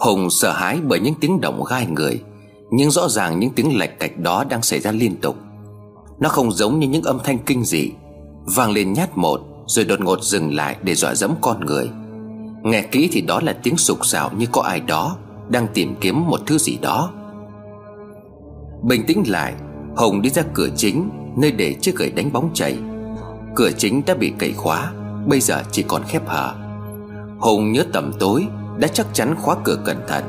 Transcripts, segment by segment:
Hùng sợ hãi bởi những tiếng động gai người, Nhưng rõ ràng những tiếng lạch cạch đó đang xảy ra liên tục. Nó không giống như những âm thanh kinh dị, Vang lên nhát một Rồi đột ngột dừng lại để dọa dẫm con người. Nghe kỹ thì đó là tiếng sục sạo như có ai đó Đang tìm kiếm một thứ gì đó. Bình tĩnh lại, Hùng đi ra cửa chính, Nơi để chiếc gậy đánh bóng chảy. Cửa chính đã bị cậy khóa, Bây giờ chỉ còn khép hở. Hùng nhớ tầm tối đã chắc chắn khóa cửa cẩn thận.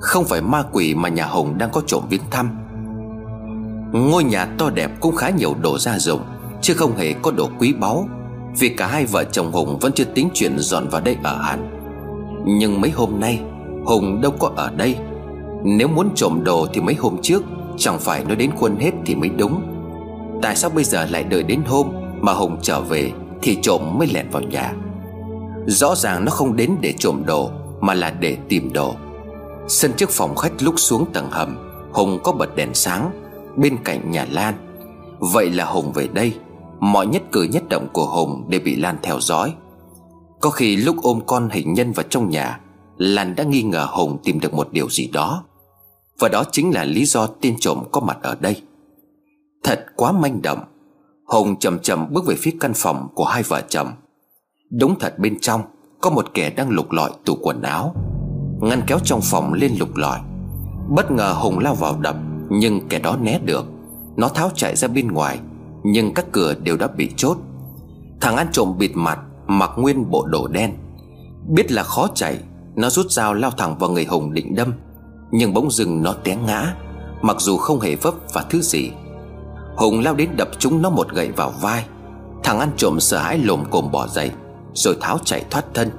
Không phải ma quỷ mà nhà Hồng đang có trộm viếng thăm. Ngôi nhà to đẹp cũng khá nhiều đồ gia dụng, Chứ không hề có đồ quý báu, Vì cả hai vợ chồng Hùng vẫn chưa tính chuyện dọn vào đây ở hẳn. Nhưng mấy hôm nay Hùng đâu có ở đây. Nếu muốn trộm đồ thì mấy hôm trước, Chẳng phải nó đến khuôn hết thì mới đúng. Tại sao bây giờ lại đợi đến hôm Mà Hùng trở về Thì trộm mới lẻn vào nhà? Rõ ràng nó không đến để trộm đồ mà là để tìm đồ. Sân trước phòng khách lúc xuống tầng hầm, Hùng có bật đèn sáng, Bên cạnh nhà Lan. Vậy là Hùng về đây. Mọi nhất cử nhất động của Hùng đều bị Lan theo dõi. Có khi lúc ôm con hình nhân vào trong nhà, Lan đã nghi ngờ Hùng tìm được một điều gì đó. Và đó chính là lý do tên trộm có mặt ở đây. Thật quá manh động. Hùng chậm chậm bước về phía căn phòng của hai vợ chồng. Đúng thật bên trong. Có một kẻ đang lục lọi tủ quần áo, Ngăn kéo trong phòng lên lục lọi. Bất ngờ Hùng lao vào đập, Nhưng kẻ đó né được. Nó tháo chạy ra bên ngoài, Nhưng các cửa đều đã bị chốt. Thằng ăn trộm bịt mặt, Mặc nguyên bộ đồ đen. Biết là khó chạy, Nó rút dao lao thẳng vào người Hùng định đâm. Nhưng bỗng dừng nó té ngã, Mặc dù không hề vấp và thứ gì. Hùng lao đến đập trúng nó một gậy vào vai. Thằng ăn trộm sợ hãi lồm cồm bỏ dậy. Rồi tháo chạy thoát thân.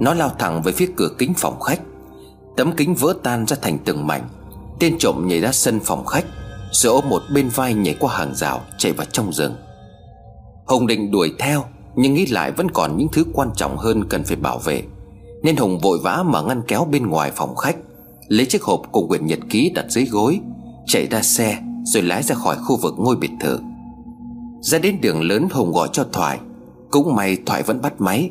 Nó lao thẳng về phía cửa kính phòng khách. Tấm kính vỡ tan ra thành từng mảnh. Tên trộm nhảy ra sân phòng khách, Rồi ôm một bên vai nhảy qua hàng rào, Chạy vào trong rừng. Hùng định đuổi theo, Nhưng nghĩ lại vẫn còn những thứ quan trọng hơn cần phải bảo vệ. Nên Hùng vội vã mở ngăn kéo bên ngoài phòng khách, Lấy chiếc hộp cùng quyển nhật ký đặt dưới gối, Chạy ra xe, Rồi lái ra khỏi khu vực ngôi biệt thự. Ra đến đường lớn Hùng gọi cho Thoại. Cũng may Thoại vẫn bắt máy.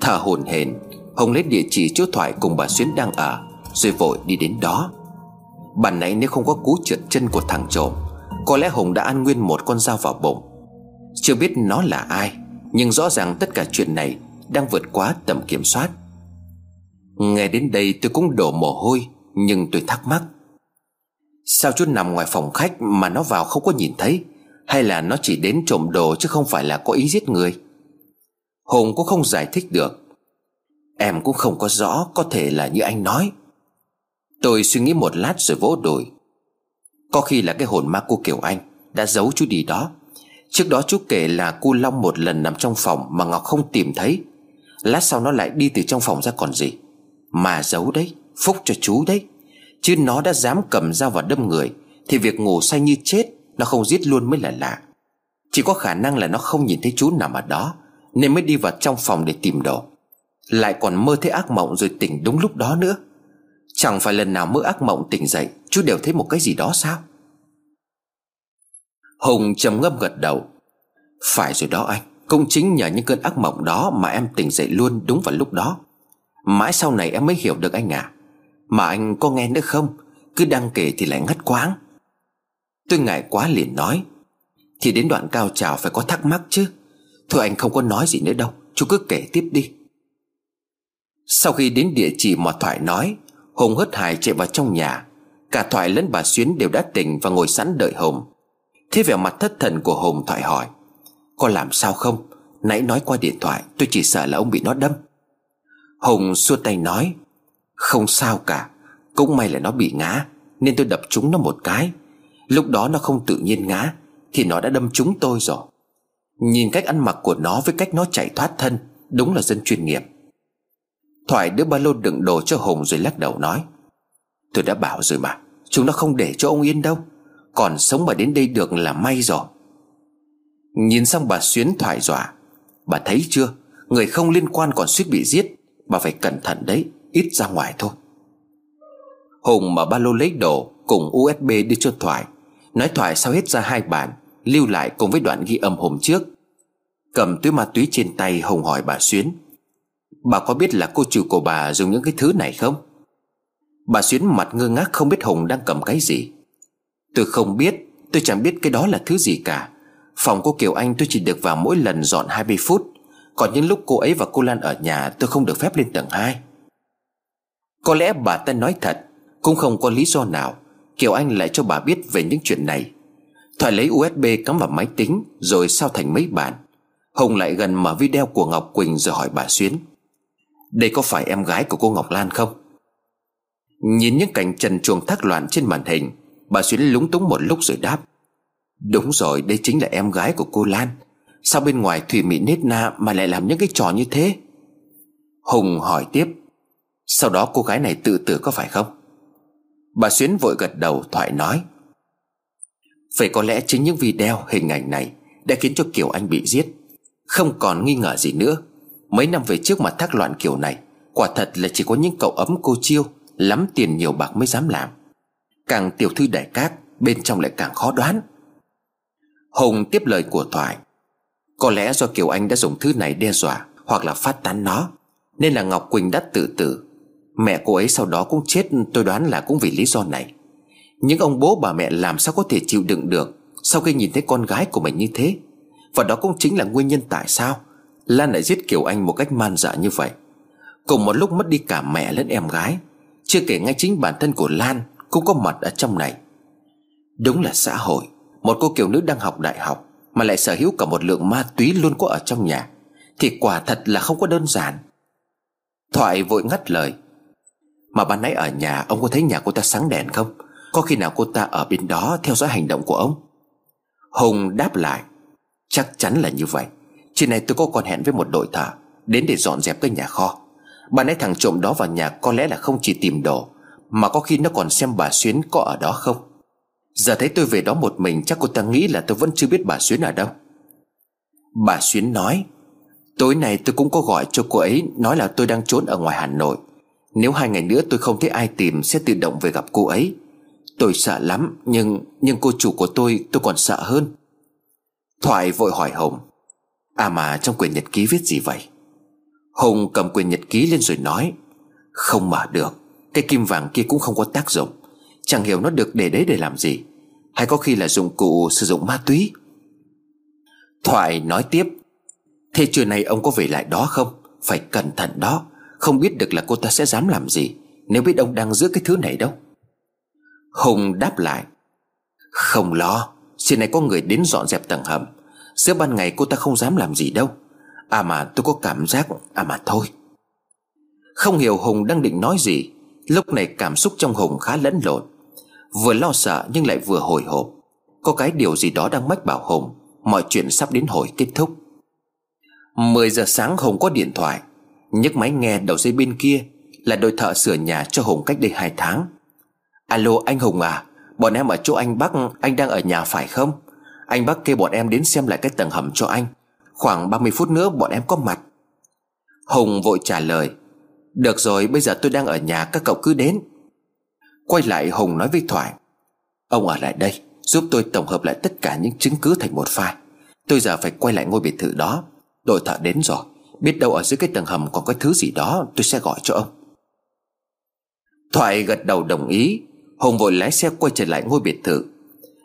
Thở hổn hển Hùng lấy địa chỉ chỗ Thoại cùng bà Xuyến đang ở, Rồi vội đi đến đó. Bản nãy nếu không có cú trượt chân của thằng trộm, Có lẽ Hùng đã ăn nguyên một con dao vào bụng. Chưa biết nó là ai, Nhưng rõ ràng tất cả chuyện này Đang vượt quá tầm kiểm soát. Nghe đến đây tôi cũng đổ mồ hôi, Nhưng tôi thắc mắc. Sao chú nằm ngoài phòng khách Mà nó vào không có nhìn thấy? Hay là nó chỉ đến trộm đồ Chứ không phải là có ý giết người? Hùng cũng không giải thích được. Em cũng không có rõ, Có thể là như anh nói. Tôi suy nghĩ một lát rồi vỗ đùi. Có khi là cái hồn ma cô Kiều Anh Đã giấu chú đi đó. Trước đó chú kể là cô Long một lần nằm trong phòng Mà Ngọc không tìm thấy. Lát sau nó lại đi từ trong phòng ra còn gì. Mà giấu đấy, Phúc cho chú đấy. Chứ nó đã dám cầm dao vào đâm người, Thì việc ngủ say như chết Nó không giết luôn mới là lạ. Chỉ có khả năng là nó không nhìn thấy chú nằm ở đó. Nên mới đi vào trong phòng để tìm đồ. Lại còn mơ thấy ác mộng rồi tỉnh đúng lúc đó nữa. Chẳng phải lần nào mơ ác mộng tỉnh dậy, Chú đều thấy một cái gì đó sao? Hùng trầm ngâm gật đầu. Phải rồi đó anh, Cũng chính nhờ những cơn ác mộng đó Mà em tỉnh dậy luôn đúng vào lúc đó. Mãi sau này em mới hiểu được anh à Mà anh có nghe nữa không? Cứ đang kể thì lại ngắt quáng Tôi ngại quá liền nói. Thì đến đoạn cao trào phải có thắc mắc chứ. Thôi anh không có nói gì nữa đâu, Chú cứ kể tiếp đi. Sau khi đến địa chỉ mà Thoại nói, Hùng hớt hải chạy vào trong nhà. Cả Thoại lẫn bà Xuyến đều đã tỉnh Và ngồi sẵn đợi Hùng. Thế vẻ mặt thất thần của Hùng Thoại hỏi, Có làm sao không? Nãy nói qua điện thoại, tôi chỉ sợ là ông bị nó đâm. Hùng xua tay nói, Không sao cả, Cũng may là nó bị ngã, Nên tôi đập trúng nó một cái. Lúc đó nó không tự nhiên ngã, Thì nó đã đâm trúng tôi rồi. Nhìn cách ăn mặc của nó với cách nó chạy thoát thân, Đúng là dân chuyên nghiệp. Thoại đưa ba lô đựng đồ cho Hùng rồi lắc đầu nói, Tôi đã bảo rồi mà, Chúng nó không để cho ông yên đâu. Còn sống mà đến đây được là may rồi. Nhìn xong bà Xuyến thoại dọa, Bà thấy chưa? Người không liên quan còn suýt bị giết, Bà phải cẩn thận đấy, Ít ra ngoài thôi. Hùng mở ba lô lấy đồ Cùng USB đi cho Thoại, Nói Thoại sao hết ra hai bản Lưu lại cùng với đoạn ghi âm hôm trước. Cầm túi ma túy trên tay Hùng hỏi bà Xuyến, Bà có biết là cô chủ của bà dùng những cái thứ này không? Bà Xuyến mặt ngơ ngác không biết Hùng đang cầm cái gì. Tôi không biết, Tôi chẳng biết cái đó là thứ gì cả. Phòng cô Kiều Anh tôi chỉ được vào mỗi lần dọn 20 phút. Còn những lúc cô ấy và cô Lan ở nhà Tôi không được phép lên tầng 2 Có lẽ bà ta nói thật, Cũng không có lý do nào Kiều Anh lại cho bà biết về những chuyện này. Thoại lấy USB cắm vào máy tính, Rồi sao thành mấy bản Hùng lại gần mở video của Ngọc Quỳnh rồi hỏi bà Xuyến. Đây có phải em gái của cô Ngọc Lan không? Nhìn những cảnh trần chuồng thác loạn trên màn hình, Bà Xuyến lúng túng một lúc rồi đáp. Đúng rồi, đây chính là em gái của cô Lan. Sao bên ngoài Thủy Mỹ nết na Mà lại làm những cái trò như thế? Hùng hỏi tiếp. Sau đó cô gái này tự tử có phải không? Bà Xuyến vội gật đầu, Thoại nói. Phải có lẽ chính những video, hình ảnh này Đã khiến cho Kiều Anh bị giết. Không còn nghi ngờ gì nữa. Mấy năm về trước mà thác loạn kiểu này, Quả thật là chỉ có những cậu ấm cô chiêu, Lắm tiền nhiều bạc mới dám làm. Càng tiểu thư đại cát, Bên trong lại càng khó đoán. Hùng tiếp lời của Thoại. Có lẽ do Kiều Anh đã dùng thứ này đe dọa Hoặc là phát tán nó, Nên là Ngọc Quỳnh đã tự tử. Mẹ cô ấy sau đó cũng chết, tôi đoán là cũng vì lý do này. Những ông bố bà mẹ làm sao có thể chịu đựng được Sau khi nhìn thấy con gái của mình như thế? Và đó cũng chính là nguyên nhân tại sao Lan lại giết Kiều Anh một cách man dợ như vậy. Cùng một lúc mất đi cả mẹ lẫn em gái, Chưa kể ngay chính bản thân của Lan Cũng có mặt ở trong này. Đúng là xã hội, Một cô kiều nữ đang học đại học Mà lại sở hữu cả một lượng ma túy luôn có ở trong nhà, Thì quả thật là không có đơn giản. Thoại vội ngắt lời. Mà ban nãy ở nhà Ông có thấy nhà cô ta sáng đèn không? Có khi nào cô ta ở bên đó Theo dõi hành động của ông? Hùng đáp lại, Chắc chắn là như vậy. Trên này tôi có còn hẹn với một đội thợ, Đến để dọn dẹp cái nhà kho. Bạn nãy thằng trộm đó vào nhà có lẽ là không chỉ tìm đồ, Mà có khi nó còn xem bà Xuyến có ở đó không? Giờ thấy tôi về đó một mình, Chắc cô ta nghĩ là tôi vẫn chưa biết bà Xuyến ở đâu. Bà Xuyến nói, Tối nay tôi cũng có gọi cho cô ấy, Nói là tôi đang trốn ở ngoài Hà Nội. Nếu hai ngày nữa tôi không thấy ai tìm, Sẽ tự động về gặp cô ấy. Tôi sợ lắm, Nhưng nhưng cô chủ của tôi tôi còn sợ hơn. Thoại vội hỏi Hồng. À mà, trong quyển nhật ký viết gì vậy? Hùng cầm quyển nhật ký lên rồi nói. Không mở được, Cái kim vàng kia cũng không có tác dụng. Chẳng hiểu nó được để đấy để làm gì. Hay có khi là dụng cụ sử dụng ma túy. Thoại nói tiếp. Thế trưa nay ông có về lại đó không? Phải cẩn thận đó. Không biết được là cô ta sẽ dám làm gì. Nếu biết ông đang giữ cái thứ này đâu. Hùng đáp lại, Không lo Xin này có người đến dọn dẹp tầng hầm. Giữa ban ngày cô ta không dám làm gì đâu. À mà tôi có cảm giác À mà thôi. Không hiểu Hùng đang định nói gì, Lúc này cảm xúc trong Hùng khá lẫn lộn. Vừa lo sợ nhưng lại vừa hồi hộp. Có cái điều gì đó đang mách bảo Hùng, Mọi chuyện sắp đến hồi kết thúc. 10 giờ sáng Hùng có điện thoại. Nhấc máy nghe đầu dây bên kia Là đội thợ sửa nhà cho Hùng cách đây 2 tháng. Alo anh Hùng à Bọn em ở chỗ anh Bắc, Anh đang ở nhà phải không? Anh Bắc kêu bọn em đến xem lại cái tầng hầm cho anh. Khoảng 30 phút nữa bọn em có mặt. Hùng vội trả lời, Được rồi, bây giờ tôi đang ở nhà, Các cậu cứ đến. Quay lại Hùng nói với Thoại, Ông ở lại đây, Giúp tôi tổng hợp lại tất cả những chứng cứ thành một file. Tôi giờ phải quay lại ngôi biệt thự đó. Đội thợ đến rồi, Biết đâu ở dưới cái tầng hầm còn có thứ gì đó, Tôi sẽ gọi cho ông. Thoại gật đầu đồng ý. Hùng vội lái xe quay trở lại ngôi biệt thự.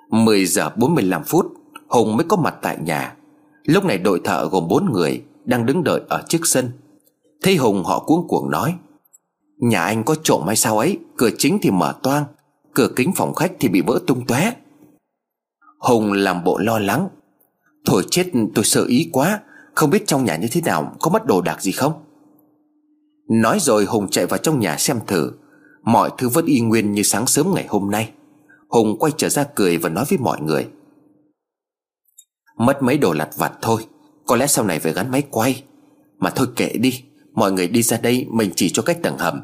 10 giờ 45 phút, Hùng mới có mặt tại nhà. Lúc này đội thợ gồm 4 người Đang đứng đợi ở trước sân. Thấy Hùng, họ cuống cuồng nói, Nhà anh có trộm hay sao ấy? Cửa chính thì mở toang, Cửa kính phòng khách thì bị vỡ tung tóe. Hùng làm bộ lo lắng, Thôi chết, tôi sợ ý quá, Không biết trong nhà như thế nào, Có mất đồ đạc gì không? Nói rồi Hùng chạy vào trong nhà xem thử. Mọi thứ vẫn y nguyên như sáng sớm ngày hôm nay. Hùng quay trở ra cười và nói với mọi người. Mất mấy đồ lặt vặt thôi, Có lẽ sau này phải gắn máy quay. Mà thôi kệ đi, Mọi người đi ra đây, mình chỉ cho cách tầng hầm.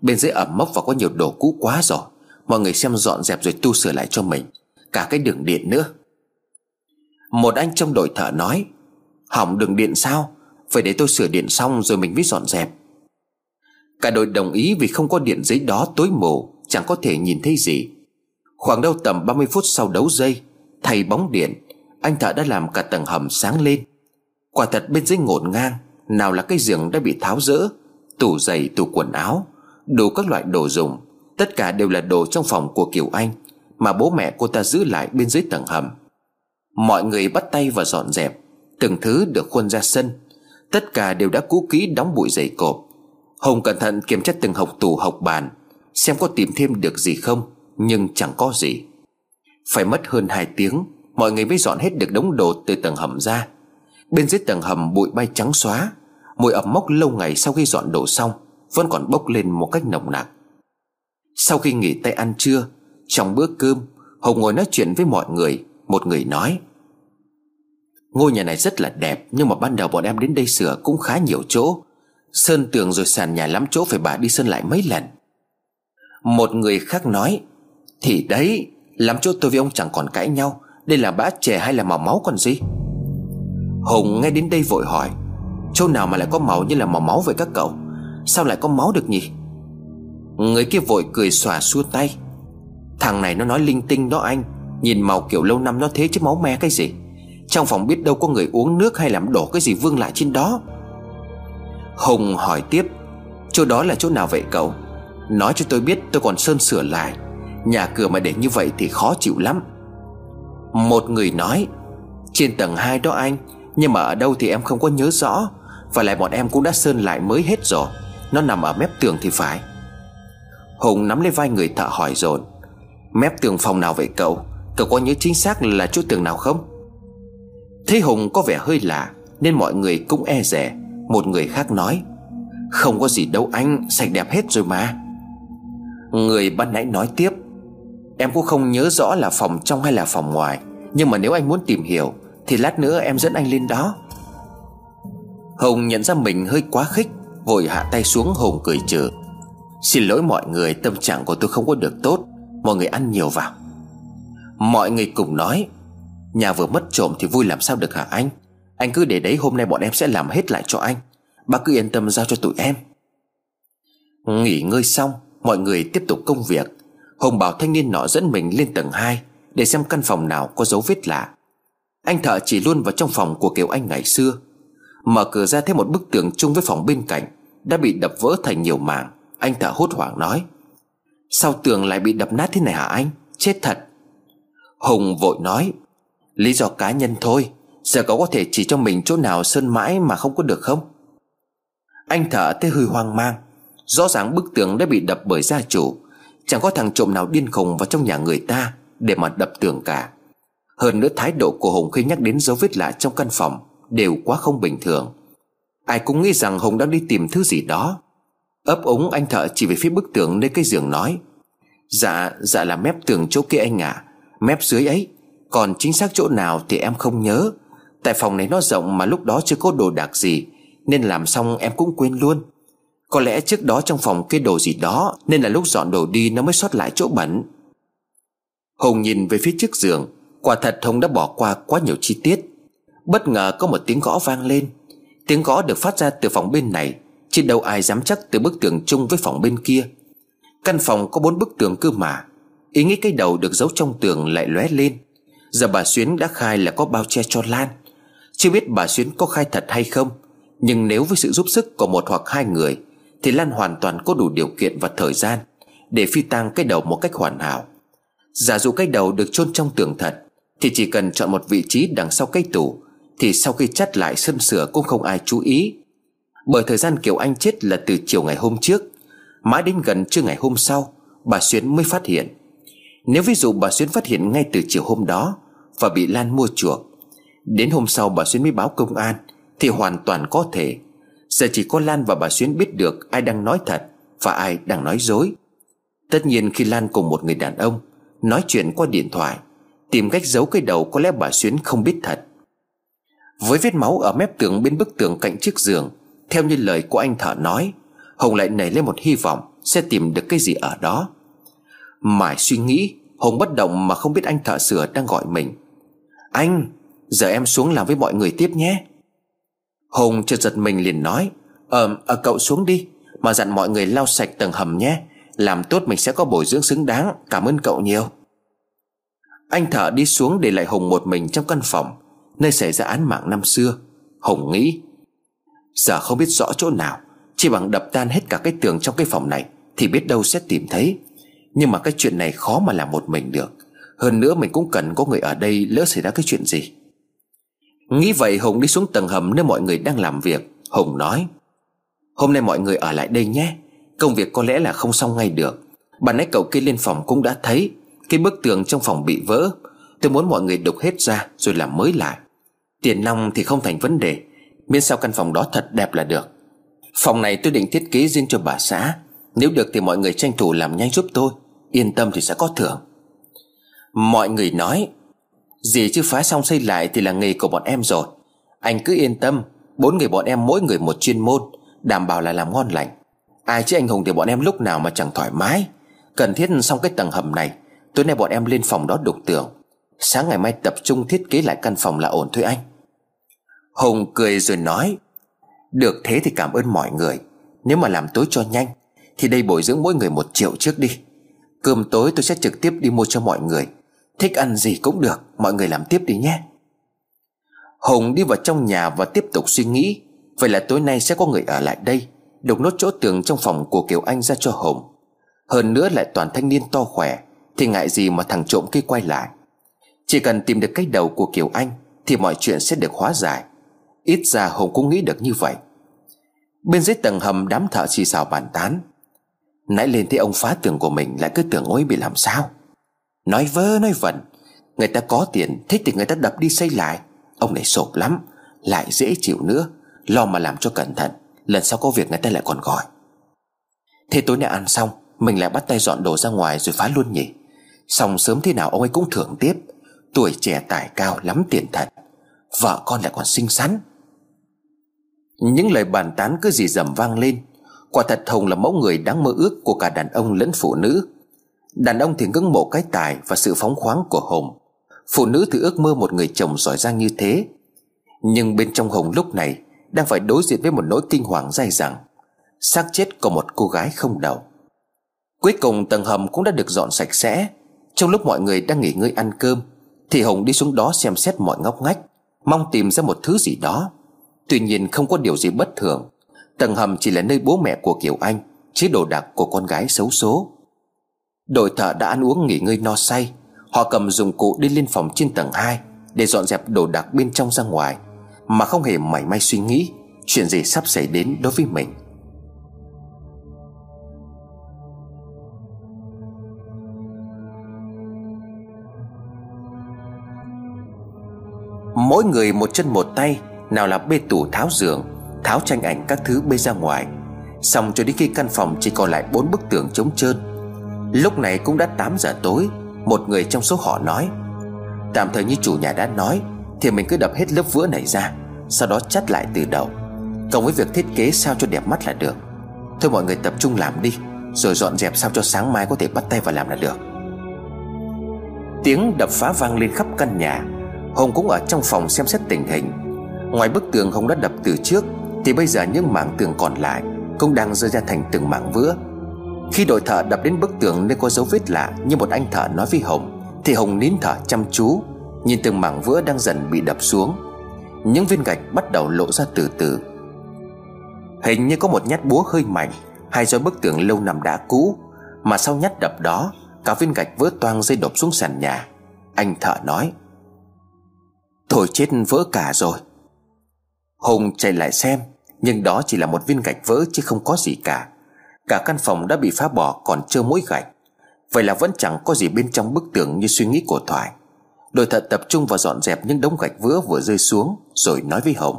Bên dưới ẩm mốc và có nhiều đồ cũ quá rồi, Mọi người xem dọn dẹp rồi tu sửa lại cho mình, Cả cái đường điện nữa. Một anh trong đội thợ nói, Hỏng đường điện sao? Phải để tôi sửa điện xong rồi mình mới dọn dẹp. Cả đội đồng ý vì không có điện giấy đó tối mù, Chẳng có thể nhìn thấy gì. Khoảng đâu tầm 30 phút sau đấu dây, Thay bóng điện, Anh thợ đã làm cả tầng hầm sáng lên. Quả thật bên dưới ngổn ngang, Nào là cái giường đã bị tháo rỡ, Tủ giày, tủ quần áo, Đủ các loại đồ dùng, Tất cả đều là đồ trong phòng của Kiều Anh, Mà bố mẹ cô ta giữ lại bên dưới tầng hầm. Mọi người bắt tay vào dọn dẹp, Từng thứ được khuôn ra sân, Tất cả đều đã cũ kỹ đóng bụi dày cộp. Hùng cẩn thận kiểm tra từng hộc tủ hộc bàn, Xem có tìm thêm được gì không, Nhưng chẳng có gì. Phải mất hơn 2 tiếng, Mọi người mới dọn hết được đống đồ từ tầng hầm ra. Bên dưới tầng hầm bụi bay trắng xóa, Mùi ẩm mốc lâu ngày sau khi dọn đồ xong Vẫn còn bốc lên một cách nồng nặc. Sau khi nghỉ tay ăn trưa, Trong bữa cơm Hồng ngồi nói chuyện với mọi người, Một người nói, Ngôi nhà này rất là đẹp, Nhưng mà ban đầu bọn em đến đây sửa cũng khá nhiều chỗ. Sơn tường rồi sàn nhà lắm chỗ Phải bà đi sơn lại mấy lần. Một người khác nói, Thì đấy, Lắm chỗ tôi với ông chẳng còn cãi nhau, Đây là bã chè hay là màu máu còn gì? Hùng nghe đến đây vội hỏi, Chỗ nào mà lại có màu như là màu máu vậy các cậu? Sao lại có máu được nhỉ? Người kia vội cười xòa xua tay, Thằng này nó nói linh tinh đó anh, Nhìn màu kiểu lâu năm nó thế chứ máu me cái gì? Trong phòng biết đâu có người uống nước hay làm đổ cái gì vương lại trên đó. Hùng hỏi tiếp, Chỗ đó là chỗ nào vậy cậu? Nói cho tôi biết, tôi còn sơn sửa lại. Nhà cửa mà để như vậy thì khó chịu lắm. Một người nói, Trên tầng 2 đó anh, Nhưng mà ở đâu thì em không có nhớ rõ, Và lại bọn em cũng đã sơn lại mới hết rồi. Nó nằm ở mép tường thì phải. Hùng nắm lấy vai người thợ hỏi dồn, Mép tường phòng nào vậy cậu? Cậu có nhớ chính xác là chỗ tường nào không? Thấy Hùng có vẻ hơi lạ, Nên mọi người cũng e rẻ một người khác nói, Không có gì đâu anh, Sạch đẹp hết rồi mà. Người ban nãy nói tiếp, Em cũng không nhớ rõ là phòng trong hay là phòng ngoài, Nhưng mà nếu anh muốn tìm hiểu, Thì lát nữa em dẫn anh lên đó. Hùng nhận ra mình hơi quá khích, Vội hạ tay xuống Hùng cười trừ. Xin lỗi mọi người, Tâm trạng của tôi không có được tốt, Mọi người ăn nhiều vào. Mọi người cùng nói, Nhà vừa mất trộm thì vui làm sao được hả anh? Anh cứ để đấy, hôm nay bọn em sẽ làm hết lại cho anh. Bác cứ yên tâm giao cho tụi em. Nghỉ ngơi xong, Mọi người tiếp tục công việc. Hùng bảo thanh niên nọ dẫn mình lên tầng 2 Để xem căn phòng nào có dấu vết lạ. Anh thợ chỉ luôn vào trong phòng của Kiều Anh ngày xưa. Mở cửa ra thấy một bức tường chung với phòng bên cạnh Đã bị đập vỡ thành nhiều mảng. Anh thợ hốt hoảng nói, Sao tường lại bị đập nát thế này hả anh? Chết thật. Hùng vội nói, Lý do cá nhân thôi. Giờ cậu có thể chỉ cho mình chỗ nào sơn mãi mà không có được không? Anh thở thấy hơi hoang mang. Rõ ràng bức tường đã bị đập bởi gia chủ. Chẳng có thằng trộm nào điên khùng vào trong nhà người ta Để mà đập tường cả. Hơn nữa thái độ của Hùng khi nhắc đến dấu vết lạ trong căn phòng Đều quá không bình thường. Ai cũng nghĩ rằng Hùng đang đi tìm thứ gì đó. Ấp ống anh thợ chỉ về phía bức tường nơi cái giường nói Dạ dạ là mép tường chỗ kia anh ạ. À, Mép dưới ấy. Còn chính xác chỗ nào thì em không nhớ. Tại phòng này nó rộng mà lúc đó chưa có đồ đạc gì, Nên làm xong em cũng quên luôn. Có lẽ trước đó trong phòng kia đồ gì đó, Nên là lúc dọn đồ đi nó mới sót lại chỗ bẩn. Hùng nhìn về phía trước giường, Quả thật Hùng đã bỏ qua quá nhiều chi tiết. Bất ngờ có một tiếng gõ vang lên. Tiếng gõ được phát ra từ phòng bên này, Chứ đâu ai dám chắc từ bức tường chung với phòng bên kia. Căn phòng có bốn bức tường cơ mà, Ý nghĩ cái đầu được giấu trong tường lại lóe lên. Giờ bà Xuyến đã khai là có bao che cho Lan. Chưa biết bà Xuyến có khai thật hay không, Nhưng nếu với sự giúp sức của một hoặc hai người, Thì Lan hoàn toàn có đủ điều kiện và thời gian Để phi tang cái đầu một cách hoàn hảo. Giả dụ cái đầu được chôn trong tường thật, Thì chỉ cần chọn một vị trí đằng sau cái tủ, Thì sau khi chắt lại sơn sửa cũng không ai chú ý. Bởi thời gian Kiều Anh chết là từ chiều ngày hôm trước, Mãi đến gần trưa ngày hôm sau, Bà Xuyến mới phát hiện. Nếu ví dụ bà Xuyến phát hiện ngay từ chiều hôm đó Và bị Lan mua chuộc Đến hôm sau bà Xuyến mới báo công an, Thì hoàn toàn có thể. Giờ chỉ có Lan và bà Xuyến biết được Ai đang nói thật và ai đang nói dối. Tất nhiên khi Lan cùng một người đàn ông Nói chuyện qua điện thoại, Tìm cách giấu cái đầu có lẽ bà Xuyến không biết thật. Với vết máu ở mép tường bên bức tường cạnh chiếc giường, Theo như lời của anh thợ nói, Hồng lại nảy lên một hy vọng Sẽ tìm được cái gì ở đó. Mãi suy nghĩ, Hồng bất động mà không biết anh thợ sửa đang gọi mình. Anh Giờ em xuống làm với mọi người tiếp nhé. Hùng chợt giật mình liền nói Ờ, à, cậu xuống đi Mà dặn mọi người lau sạch tầng hầm nhé. Làm tốt mình sẽ có bồi dưỡng xứng đáng. Cảm ơn cậu nhiều. Anh thợ đi xuống để lại Hùng một mình trong căn phòng Nơi xảy ra án mạng năm xưa. Hùng nghĩ Giờ không biết rõ chỗ nào Chỉ bằng đập tan hết cả cái tường trong cái phòng này Thì biết đâu sẽ tìm thấy. Nhưng mà cái chuyện này khó mà làm một mình được. Hơn nữa mình cũng cần có người ở đây Lỡ xảy ra cái chuyện gì. Nghĩ vậy Hùng đi xuống tầng hầm Nơi mọi người đang làm việc. Hùng nói, Hôm nay mọi người ở lại đây nhé. Công việc có lẽ là không xong ngay được. Bà nãy cậu kia lên phòng cũng đã thấy. Cái bức tường trong phòng bị vỡ. Tôi muốn mọi người đục hết ra Rồi làm mới lại. Tiền nong thì không thành vấn đề. Miễn sao căn phòng đó thật đẹp là được. Phòng này tôi định thiết kế riêng cho bà xã. Nếu được thì mọi người tranh thủ làm nhanh giúp tôi. Yên tâm thì sẽ có thưởng. Mọi người nói gì chứ phá xong xây lại thì là nghề của bọn em rồi. Anh cứ yên tâm, Bốn người bọn em mỗi người một chuyên môn, Đảm bảo là làm ngon lành. Ai chứ anh Hùng thì bọn em lúc nào mà chẳng thoải mái. Cần thiết xong cái tầng hầm này, Tối nay bọn em lên phòng đó đục tường. Sáng ngày mai tập trung thiết kế lại căn phòng là ổn thôi anh. Hùng cười rồi nói, Được thế thì cảm ơn mọi người. Nếu mà làm tối cho nhanh, Thì đây bồi dưỡng mỗi người một triệu trước đi. Cơm tối tôi sẽ trực tiếp đi mua cho mọi người. Thích ăn gì cũng được, Mọi người làm tiếp đi nhé. Hùng đi vào trong nhà và tiếp tục suy nghĩ, Vậy là tối nay sẽ có người ở lại đây, Đục nốt chỗ tường trong phòng của Kiều Anh ra cho Hùng. Hơn nữa lại toàn thanh niên to khỏe, Thì ngại gì mà thằng trộm kia quay lại. Chỉ cần tìm được cái đầu của Kiều Anh, Thì mọi chuyện sẽ được hóa giải. Ít ra Hùng cũng nghĩ được như vậy. Bên dưới tầng hầm đám thợ xì xào bàn tán. Nãy lên thấy ông phá tường của mình, Lại cứ tưởng ối bị làm sao. Nói vơ nói vẩn. Người ta có tiền thích thì người ta đập đi xây lại. Ông này sộp lắm, Lại dễ chịu nữa. Lo mà làm cho cẩn thận, Lần sau có việc người ta lại còn gọi. Thế tối nay ăn xong, Mình lại bắt tay dọn đồ ra ngoài rồi phá luôn nhỉ. Xong sớm thế nào ông ấy cũng thưởng tiếp. Tuổi trẻ tài cao lắm tiền thật, Vợ con lại còn xinh xắn. Những lời bàn tán cứ gì dầm vang lên. Quả thật Hồng là mẫu người đáng mơ ước Của cả đàn ông lẫn phụ nữ. Đàn ông thì ngưỡng mộ cái tài Và sự phóng khoáng của Hồng. Phụ nữ thì ước mơ một người chồng giỏi giang như thế. Nhưng bên trong Hồng lúc này Đang phải đối diện với một nỗi kinh hoàng dai dẳng. Xác chết của một cô gái không đầu. Cuối cùng tầng hầm cũng đã được dọn sạch sẽ. Trong lúc mọi người đang nghỉ ngơi ăn cơm, Thì Hồng đi xuống đó xem xét mọi ngóc ngách, Mong tìm ra một thứ gì đó. Tuy nhiên không có điều gì bất thường. Tầng hầm chỉ là nơi bố mẹ của Kiều Anh Chứ đồ đạc của con gái xấu số. Đội thợ đã ăn uống nghỉ ngơi no say. Họ cầm dụng cụ đi lên phòng trên tầng 2 Để dọn dẹp đồ đạc bên trong ra ngoài, Mà không hề mảy may suy nghĩ Chuyện gì sắp xảy đến đối với mình. Mỗi người một chân một tay, Nào là bê tủ, tháo giường, Tháo tranh ảnh các thứ bê ra ngoài. Xong cho đến khi căn phòng chỉ còn lại bốn bức tường trống trơn Lúc này cũng đã 8 giờ tối, Một người trong số họ nói, Tạm thời như chủ nhà đã nói, Thì mình cứ đập hết lớp vữa này ra, Sau đó chắt lại từ đầu. Cộng với việc thiết kế sao cho đẹp mắt là được. Thôi mọi người tập trung làm đi, Rồi dọn dẹp sao cho sáng mai có thể bắt tay vào làm là được. Tiếng đập phá vang lên khắp căn nhà. Hồng cũng ở trong phòng xem xét tình hình. Ngoài bức tường Hồng đã đập từ trước, Thì bây giờ những mảng tường còn lại Cũng đang rơi ra thành từng mảng vữa. Khi đội thợ đập đến bức tường nơi có dấu vết lạ Như một anh thợ nói với Hồng, Thì Hồng nín thở chăm chú, Nhìn từng mảng vữa đang dần bị đập xuống. Những viên gạch bắt đầu lộ ra từ từ. Hình như có một nhát búa hơi mạnh, Hay do bức tường lâu nằm đã cũ, Mà sau nhát đập đó, Cả viên gạch vỡ toang rơi đột xuống sàn nhà, Anh thợ nói. Thôi chết vỡ cả rồi. Hùng chạy lại xem, Nhưng đó chỉ là một viên gạch vỡ chứ không có gì cả. Cả căn phòng đã bị phá bỏ, còn trơ mỗi gạch. Vậy là vẫn chẳng có gì bên trong bức tường như suy nghĩ của Thoại. Đội thợ tập trung vào dọn dẹp những đống gạch vỡ vừa rơi xuống, Rồi nói với Hồng.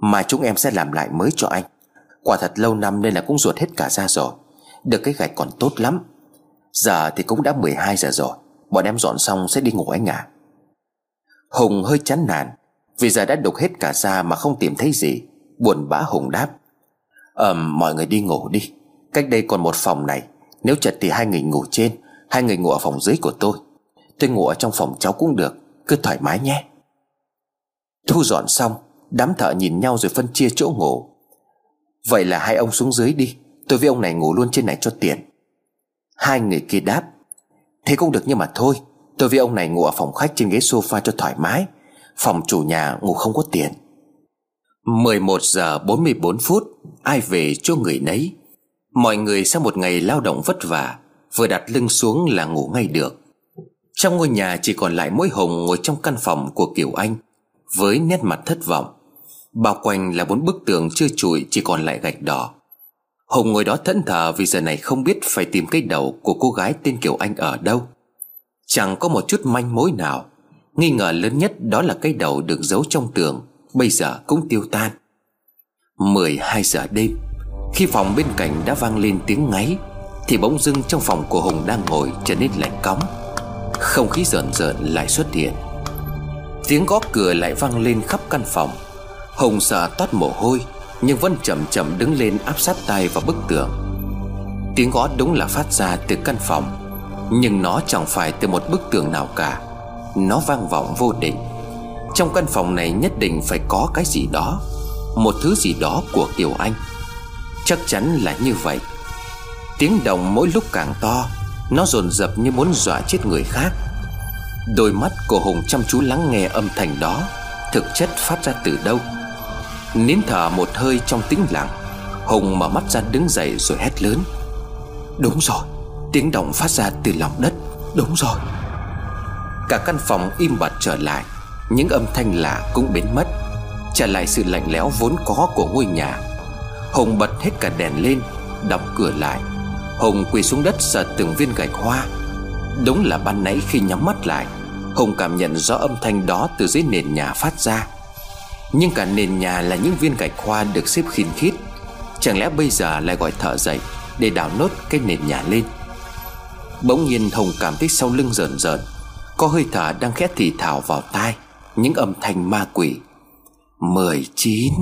Mà chúng em sẽ làm lại mới cho anh. Quả thật lâu năm nên là cũng ruột hết cả ra rồi. Được cái gạch còn tốt lắm. Giờ thì cũng đã 12 giờ rồi. Bọn em dọn xong sẽ đi ngủ anh à Hùng hơi chán nản, Vì giờ đã đục hết cả ra mà không tìm thấy gì, Buồn bã Hùng đáp. Ờm, mọi người đi ngủ đi. Cách đây còn một phòng này, Nếu chật thì hai người ngủ trên, Hai người ngủ ở phòng dưới của tôi. Tôi ngủ ở trong phòng cháu cũng được, Cứ thoải mái nhé. Thu dọn xong, Đám thợ nhìn nhau rồi phân chia chỗ ngủ. Vậy là hai ông xuống dưới đi, Tôi với ông này ngủ luôn trên này cho tiền Hai người kia đáp, Thế cũng được nhưng mà thôi, Tôi với ông này ngủ ở phòng khách trên ghế sofa cho thoải mái, Phòng chủ nhà ngủ không có tiền 11 giờ 44 phút, Ai về cho người nấy. Mọi người sau một ngày lao động vất vả, Vừa đặt lưng xuống là ngủ ngay được. Trong ngôi nhà chỉ còn lại mỗi Hồng ngồi trong căn phòng của Kiều Anh, Với nét mặt thất vọng. Bao quanh là bốn bức tường chưa trụi chỉ còn lại gạch đỏ. Hồng ngồi đó thẫn thờ vì giờ này không biết phải tìm cái đầu của cô gái tên Kiều Anh ở đâu. Chẳng có một chút manh mối nào. Nghi ngờ lớn nhất đó là cái đầu được giấu trong tường, Bây giờ cũng tiêu tan. 12 giờ đêm khi phòng bên cạnh đã vang lên tiếng ngáy, Thì bỗng dưng trong phòng của Hùng đang ngồi trở nên lạnh cóng. Không khí rợn rợn lại xuất hiện. Tiếng gõ cửa lại vang lên khắp căn phòng. Hùng sợ toát mồ hôi, Nhưng vẫn chậm chậm đứng lên áp sát tay vào bức tường. Tiếng gõ đúng là phát ra từ căn phòng, Nhưng nó chẳng phải từ một bức tường nào cả. Nó vang vọng vô định. Trong căn phòng này nhất định phải có cái gì đó, Một thứ gì đó của Kiều Anh. Chắc chắn là như vậy. Tiếng động mỗi lúc càng to, Nó dồn dập như muốn dọa chết người khác. Đôi mắt của Hùng chăm chú lắng nghe âm thanh đó, Thực chất phát ra từ đâu? Nín thở một hơi trong tĩnh lặng, Hùng mở mắt ra đứng dậy rồi hét lớn. Đúng rồi, Tiếng động phát ra từ lòng đất. Đúng rồi. Cả căn phòng im bặt trở lại, Những âm thanh lạ cũng biến mất, Trả lại sự lạnh lẽo vốn có của ngôi nhà. Hùng bật hết cả đèn lên, Đóng cửa lại. Hùng quỳ xuống đất sờ từng viên gạch hoa. Đúng là ban nãy khi nhắm mắt lại Hùng cảm nhận rõ âm thanh đó từ dưới nền nhà phát ra. Nhưng cả nền nhà là những viên gạch hoa được xếp khiên khít. Chẳng lẽ bây giờ lại gọi thợ dậy Để đào nốt cái nền nhà lên? Bỗng nhiên Hùng cảm thấy sau lưng rợn rợn, Có hơi thở đang khét thì thào vào tai, Những âm thanh ma quỷ. Mười chín.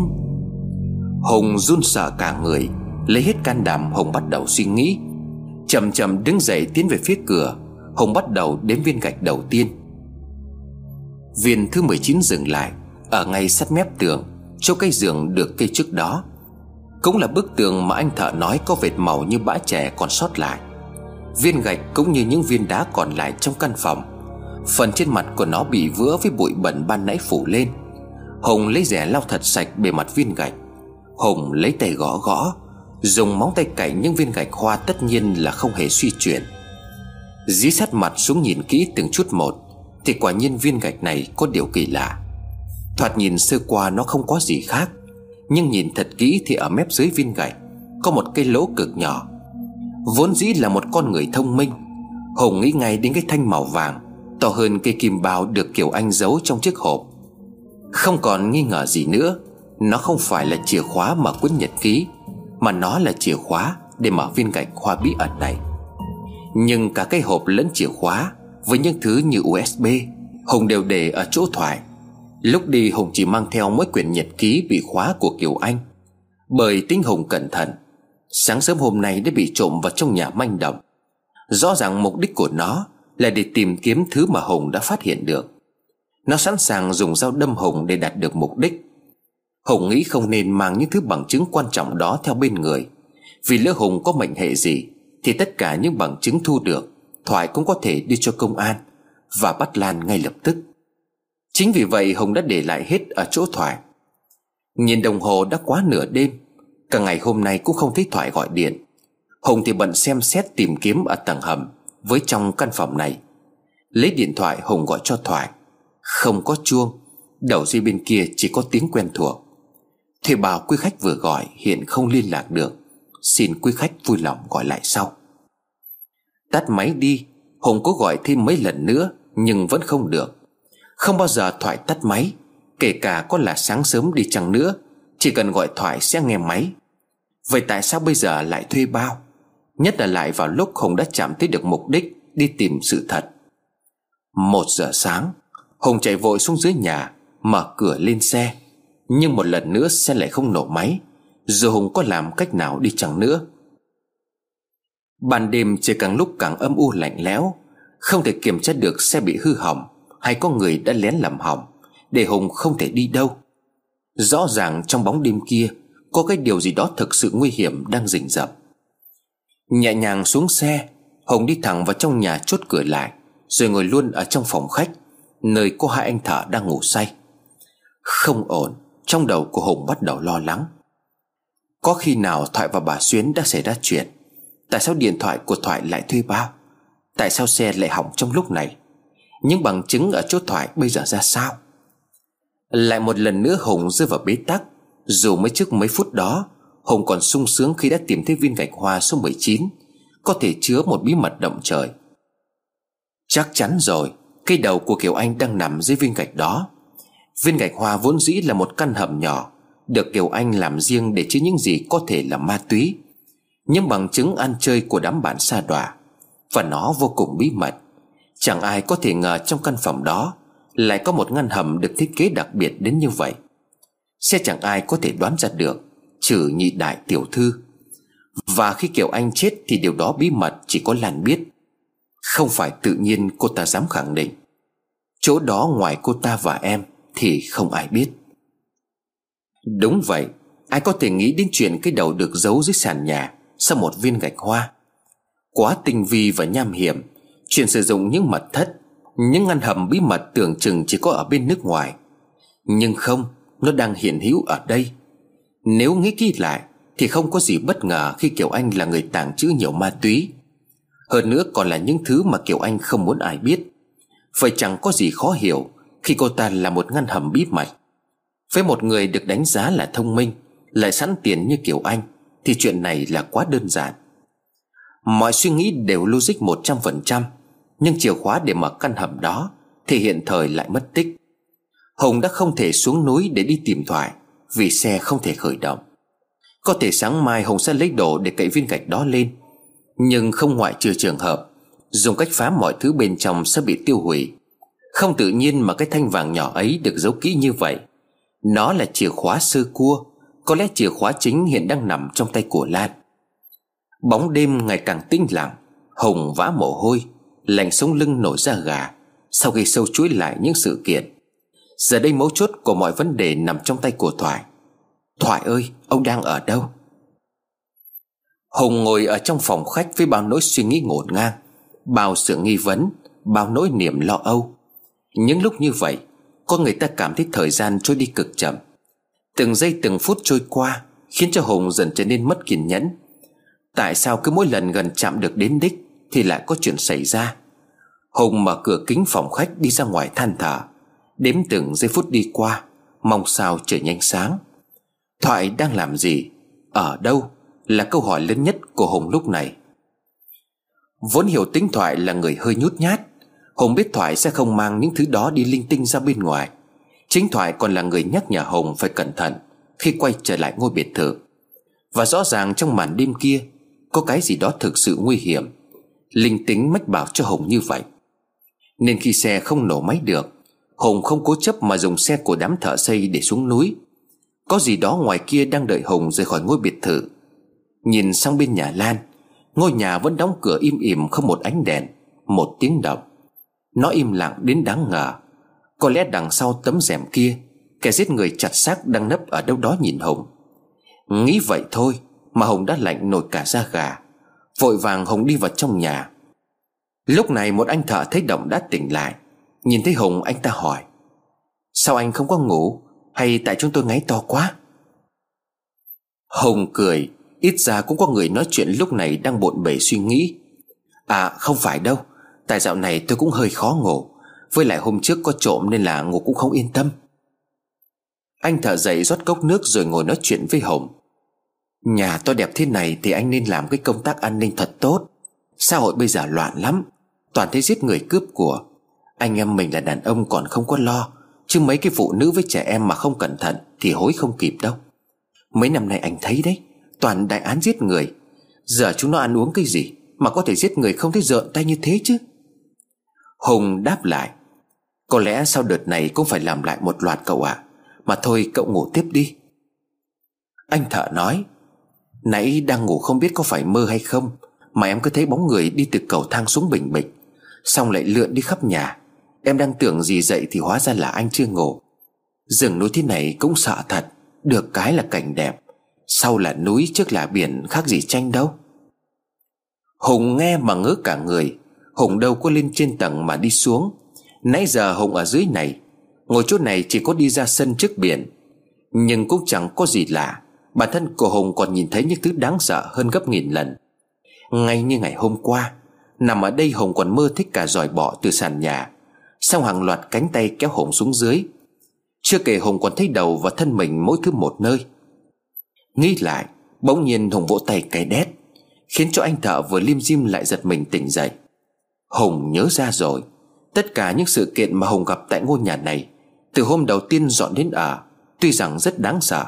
Hùng run sợ cả người, Lấy hết can đảm Hùng bắt đầu suy nghĩ. Chậm chậm đứng dậy tiến về phía cửa, Hùng bắt đầu đếm viên gạch đầu tiên. Viên thứ 19 dừng lại, Ở ngay sát mép tường, Chỗ cây giường được cây trước đó. Cũng là bức tường mà anh thợ nói Có vệt màu như bã trẻ còn sót lại. Viên gạch cũng như những viên đá còn lại trong căn phòng. Phần trên mặt của nó bị vữa với bụi bẩn ban nãy phủ lên. Hùng lấy rẻ lau thật sạch bề mặt viên gạch. Hùng lấy tay gõ gõ, Dùng móng tay cạy những viên gạch hoa tất nhiên là không hề suy chuyển. Dí sát mặt xuống nhìn kỹ từng chút một, Thì quả nhiên viên gạch này có điều kỳ lạ. Thoạt nhìn sơ qua nó không có gì khác, Nhưng nhìn thật kỹ thì ở mép dưới viên gạch Có một cây lỗ cực nhỏ. Vốn dĩ là một con người thông minh, Hùng nghĩ ngay đến cái thanh màu vàng, To hơn cây kim bao được Kiều Anh giấu trong chiếc hộp. Không còn nghi ngờ gì nữa nó không phải là chìa khóa mở cuốn nhật ký, Mà nó là chìa khóa để mở viên gạch khoa bí ẩn này. Nhưng cả cái hộp lẫn chìa khóa Với những thứ như USB Hùng đều để ở chỗ thoại Lúc đi, Hùng chỉ mang theo mỗi quyển nhật ký bị khóa của Kiều Anh. Bởi tính Hùng cẩn thận, Sáng sớm hôm nay đã bị trộm vào trong nhà manh động. Rõ ràng mục đích của nó Là để tìm kiếm thứ mà Hùng đã phát hiện được. Nó sẵn sàng dùng dao đâm Hùng để đạt được mục đích. Hùng nghĩ không nên mang những thứ bằng chứng quan trọng đó theo bên người. Vì lỡ Hùng có mệnh hệ gì, Thì tất cả những bằng chứng thu được, Thoại cũng có thể đi cho công an Và bắt Lan ngay lập tức. Chính vì vậy, Hùng đã để lại hết ở chỗ Thoại. Nhìn đồng hồ đã quá nửa đêm, Cả ngày hôm nay cũng không thấy Thoại gọi điện. Hùng thì bận xem xét tìm kiếm ở tầng hầm Với trong căn phòng này. Lấy điện thoại, Hùng gọi cho Thoại. Không có chuông, Đầu dây bên kia chỉ có tiếng quen thuộc. Thuê bảo quý khách vừa gọi Hiện không liên lạc được. Xin quý khách vui lòng gọi lại sau. Tắt máy đi. Hùng có gọi thêm mấy lần nữa, Nhưng vẫn không được. Không bao giờ Thoại tắt máy, Kể cả có là sáng sớm đi chăng nữa, Chỉ cần gọi Thoại sẽ nghe máy. Vậy tại sao bây giờ lại thuê bao? Nhất là lại vào lúc Hùng đã chạm tới được mục đích Đi tìm sự thật. Một giờ sáng, Hùng chạy vội xuống dưới nhà, Mở cửa lên xe. Nhưng một lần nữa xe lại không nổ máy. Dù Hùng có làm cách nào đi chẳng nữa. Ban đêm trời càng lúc càng âm u lạnh lẽo. Không thể kiểm tra được xe bị hư hỏng Hay có người đã lén làm hỏng, Để Hùng không thể đi đâu. Rõ ràng trong bóng đêm kia, Có cái điều gì đó thực sự nguy hiểm đang rình rập. Nhẹ nhàng xuống xe, Hùng đi thẳng vào trong nhà chốt cửa lại, Rồi ngồi luôn ở trong phòng khách, Nơi có hai anh thợ đang ngủ say. Không ổn. Trong đầu của Hùng bắt đầu lo lắng. Có khi nào Thoại và bà Xuyến đã xảy ra chuyện? Tại sao điện thoại của Thoại lại thuê bao? Tại sao xe lại hỏng trong lúc này? Những bằng chứng ở chỗ Thoại bây giờ ra sao? Lại một lần nữa Hùng rơi vào bế tắc. Dù mới trước mấy phút đó, Hùng còn sung sướng khi đã tìm thấy viên gạch hoa số 19 Có thể chứa một bí mật động trời. Chắc chắn rồi Cây đầu của Kiều Anh đang nằm dưới viên gạch đó. Viên gạch hoa vốn dĩ là một căn hầm nhỏ, Được Kiều Anh làm riêng để chứa những gì có thể là ma túy. Những bằng chứng ăn chơi của đám bạn xa đọa, Và nó vô cùng bí mật. Chẳng ai có thể ngờ trong căn phòng đó Lại có một ngăn hầm được thiết kế đặc biệt đến như vậy. Sẽ chẳng ai có thể đoán ra được, Trừ nhị đại tiểu thư. Và khi Kiều Anh chết Thì điều đó bí mật chỉ có Lan biết. Không phải tự nhiên cô ta dám khẳng định. Chỗ đó ngoài cô ta và em thì không ai biết. Đúng vậy, Ai có thể nghĩ đến chuyện cái đầu được giấu dưới sàn nhà Sau một viên gạch hoa. Quá tinh vi và nham hiểm, Chuyện sử dụng những mật thất, Những ngăn hầm bí mật tưởng chừng chỉ có ở bên nước ngoài. Nhưng không, Nó đang hiện hữu ở đây. Nếu nghĩ kỹ lại Thì không có gì bất ngờ khi Kiều Anh là người tàng trữ nhiều ma túy. Hơn nữa còn là những thứ mà Kiều Anh không muốn ai biết. Vậy chẳng có gì khó hiểu khi cô ta là một ngăn hầm bí mật. Với một người được đánh giá là thông minh, Lại sẵn tiền như kiểu Anh, Thì chuyện này là quá đơn giản. Mọi suy nghĩ đều logic 100% Nhưng chìa khóa để mở căn hầm đó Thì hiện thời lại mất tích. Hùng đã không thể xuống núi để đi tìm thoại, Vì xe không thể khởi động. Có thể sáng mai Hùng sẽ lấy đồ để cậy viên gạch đó lên, Nhưng không ngoại trừ trường hợp, Dùng cách phá mọi thứ bên trong sẽ bị tiêu hủy. Không tự nhiên mà cái thanh vàng nhỏ ấy được giấu kỹ như vậy. Nó là chìa khóa sơ cua, Có lẽ chìa khóa chính hiện đang nằm trong tay của Lan. Bóng đêm ngày càng tinh lặng Hùng vã mồ hôi, Lạnh sống lưng nổi ra gà, Sau khi sâu chuỗi lại những sự kiện. Giờ đây mấu chốt của mọi vấn đề nằm trong tay của Thoại. Thoại ơi, ông đang ở đâu? Hùng ngồi ở trong phòng khách với bao nỗi suy nghĩ ngổn ngang, Bao sự nghi vấn, Bao nỗi niềm lo âu. Những lúc như vậy Con người ta cảm thấy thời gian trôi đi cực chậm. Từng giây từng phút trôi qua Khiến cho Hùng dần trở nên mất kiên nhẫn. Tại sao cứ mỗi lần gần chạm được đến đích Thì lại có chuyện xảy ra? Hùng mở cửa kính phòng khách đi ra ngoài than thở. Đếm từng giây phút đi qua, Mong sao trời nhanh sáng. Thoại đang làm gì? Ở đâu? Là câu hỏi lớn nhất của Hùng lúc này. Vốn hiểu tính Thoại là người hơi nhút nhát Hùng biết Thoại sẽ không mang những thứ đó đi linh tinh ra bên ngoài. Chính Thoại còn là người nhắc nhở Hùng phải cẩn thận Khi quay trở lại ngôi biệt thự. Và rõ ràng trong màn đêm kia, Có cái gì đó thực sự nguy hiểm. Linh tính mách bảo cho Hùng như vậy. Nên khi xe không nổ máy được Hùng không cố chấp mà dùng xe của đám thợ xây để xuống núi. Có gì đó ngoài kia đang đợi Hùng rời khỏi ngôi biệt thự. Nhìn sang bên nhà Lan, Ngôi nhà vẫn đóng cửa im ỉm không một ánh đèn, Một tiếng động. Nó im lặng đến đáng ngờ. Có lẽ đằng sau tấm rèm kia, Kẻ giết người chặt xác đang nấp ở đâu đó nhìn Hùng Nghĩ vậy thôi Mà Hùng đã lạnh nổi cả da gà. Vội vàng Hùng đi vào trong nhà. Lúc này một anh thợ thấy động đã tỉnh lại. Nhìn thấy Hùng anh ta hỏi, Sao anh không có ngủ? Hay tại chúng tôi ngáy to quá? Hùng cười, Ít ra cũng có người nói chuyện lúc này đang bộn bề suy nghĩ. À không phải đâu. Tại dạo này tôi cũng hơi khó ngủ. Với lại hôm trước có trộm nên là ngủ cũng không yên tâm. Anh thở dậy rót cốc nước rồi ngồi nói chuyện với Hồng. Nhà to đẹp thế này thì anh nên làm cái công tác an ninh thật tốt. Xã hội bây giờ loạn lắm, Toàn thấy giết người cướp của. Anh em mình là đàn ông còn không có lo, Chứ mấy cái phụ nữ với trẻ em mà không cẩn thận Thì hối không kịp đâu. Mấy năm nay anh thấy đấy, Toàn đại án giết người. Giờ chúng nó ăn uống cái gì Mà có thể giết người không thấy rợn tay như thế chứ? Hùng đáp lại, Có lẽ sau đợt này cũng phải làm lại một loạt cậu ạ. À. Mà thôi cậu ngủ tiếp đi. Anh thợ nói, Nãy đang ngủ không biết có phải mơ hay không, Mà em cứ thấy bóng người đi từ cầu thang xuống bình bịch, Xong lại lượn đi khắp nhà. Em đang tưởng gì dậy thì hóa ra là anh chưa ngủ. Rừng núi thế này cũng sợ thật, Được cái là cảnh đẹp, sau là núi trước là biển khác gì tranh đâu. Hùng nghe mà ngớ cả người Hùng đâu có lên trên tầng mà đi xuống. Nãy giờ Hùng ở dưới này, Ngồi chỗ này chỉ có đi ra sân trước biển. Nhưng cũng chẳng có gì lạ, Bản thân của Hùng còn nhìn thấy những thứ đáng sợ hơn gấp nghìn lần. Ngay như ngày hôm qua, Nằm ở đây hùng còn mơ thích cả giỏi bọ từ sàn nhà. Xong hàng loạt cánh tay kéo hùng xuống dưới. Chưa kể hùng còn thấy đầu và thân mình mỗi thứ một nơi. Nghĩ lại, Bỗng nhiên hùng vỗ tay cái đét, Khiến cho anh thợ vừa lim dim lại giật mình tỉnh dậy. Hùng nhớ ra rồi. Tất cả những sự kiện mà Hùng gặp tại ngôi nhà này, Từ hôm đầu tiên dọn đến ở, Tuy rằng rất đáng sợ,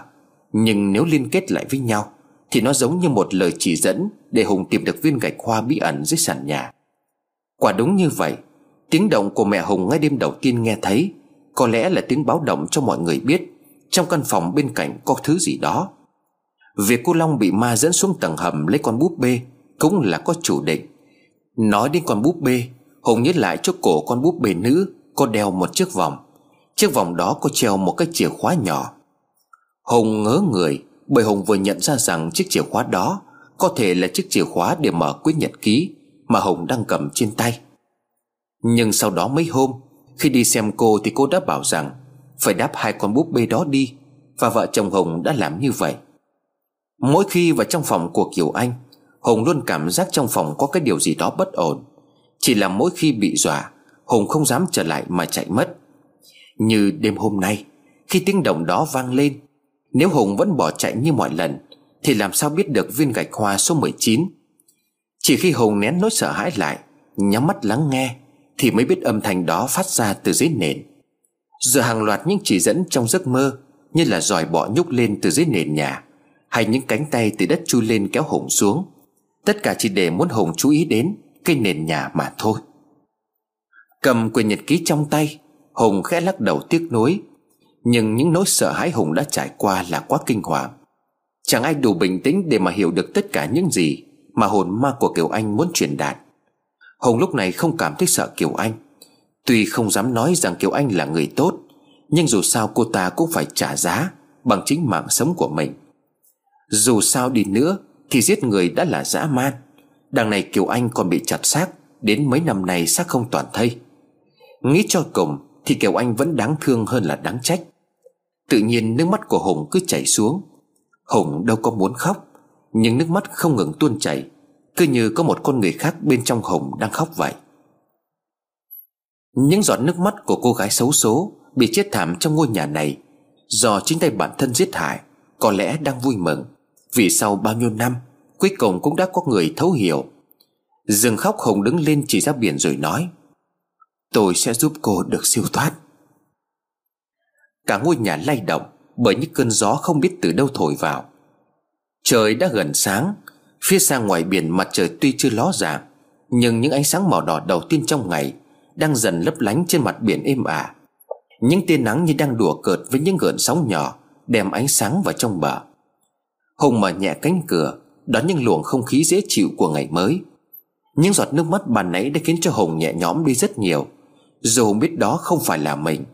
Nhưng nếu liên kết lại với nhau, Thì nó giống như một lời chỉ dẫn Để Hùng tìm được viên gạch hoa bí ẩn dưới sàn nhà. Quả đúng như vậy, Tiếng động của mẹ Hùng ngay đêm đầu tiên nghe thấy, Có lẽ là tiếng báo động cho mọi người biết, Trong căn phòng bên cạnh có thứ gì đó. Việc cô Long bị ma dẫn xuống tầng hầm lấy con búp bê Cũng là có chủ định. Nói đến con búp bê, Hùng nhớ lại chỗ cổ con búp bê nữ Có đeo một chiếc vòng. Chiếc vòng đó có treo một cái chìa khóa nhỏ. Hùng ngớ người, Bởi Hùng vừa nhận ra rằng chiếc chìa khóa đó Có thể là chiếc chìa khóa để mở quyết nhật ký Mà Hùng đang cầm trên tay. Nhưng sau đó mấy hôm, Khi đi xem cô thì cô đã bảo rằng Phải đáp hai con búp bê đó đi, Và vợ chồng Hùng đã làm như vậy. Mỗi khi vào trong phòng của Kiều Anh Hùng luôn cảm giác trong phòng có cái điều gì đó bất ổn. Chỉ là mỗi khi bị dọa, Hùng không dám trở lại mà chạy mất. Như đêm hôm nay, Khi tiếng động đó vang lên, Nếu Hùng vẫn bỏ chạy như mọi lần, Thì làm sao biết được viên gạch hoa số 19 Chỉ khi Hùng nén nỗi sợ hãi lại, Nhắm mắt lắng nghe, Thì mới biết âm thanh đó phát ra từ dưới nền. Giờ hàng loạt những chỉ dẫn trong giấc mơ, Như là giỏi bọ nhúc lên từ dưới nền nhà, Hay những cánh tay từ đất chui lên kéo Hùng xuống Tất cả chỉ để muốn Hùng chú ý đến Cái nền nhà mà thôi. Cầm quyển nhật ký trong tay, Hùng khẽ lắc đầu tiếc nuối. Nhưng những nỗi sợ hãi Hùng đã trải qua là quá kinh hoàng. Chẳng ai đủ bình tĩnh để mà hiểu được tất cả những gì Mà hồn ma của Kiều Anh muốn truyền đạt. Hùng lúc này không cảm thấy sợ Kiều Anh. Tuy không dám nói rằng Kiều Anh là người tốt, Nhưng dù sao cô ta cũng phải trả giá Bằng chính mạng sống của mình. Dù sao đi nữa thì giết người đã là dã man. Đằng này Kiều Anh còn bị chặt xác, Đến mấy năm nay xác không toàn thây. Nghĩ cho cùng Thì Kiều Anh vẫn đáng thương hơn là đáng trách. Tự nhiên nước mắt của Hùng cứ chảy xuống. Hùng đâu có muốn khóc, Nhưng nước mắt không ngừng tuôn chảy, Cứ như có một con người khác bên trong Hùng đang khóc vậy. Những giọt nước mắt của cô gái xấu số Bị chết thảm trong ngôi nhà này Do chính tay bản thân giết hại Có lẽ đang vui mừng. Vì sau bao nhiêu năm, Cuối cùng cũng đã có người thấu hiểu. Dừng khóc Hùng đứng lên chỉ ra biển rồi nói, Tôi sẽ giúp cô được siêu thoát. Cả ngôi nhà lay động Bởi những cơn gió không biết từ đâu thổi vào. Trời đã gần sáng, Phía xa ngoài biển mặt trời tuy chưa ló dạng Nhưng những ánh sáng màu đỏ đầu tiên trong ngày Đang dần lấp lánh trên mặt biển êm ả. Những tia nắng như đang đùa cợt với những gợn sóng nhỏ Đem ánh sáng vào trong bờ. Hùng mở nhẹ cánh cửa, Đón những luồng không khí dễ chịu của ngày mới. Những giọt nước mắt bàn nãy đã khiến cho Hùng nhẹ nhõm đi rất nhiều. Dù Hùng biết đó không phải là mình,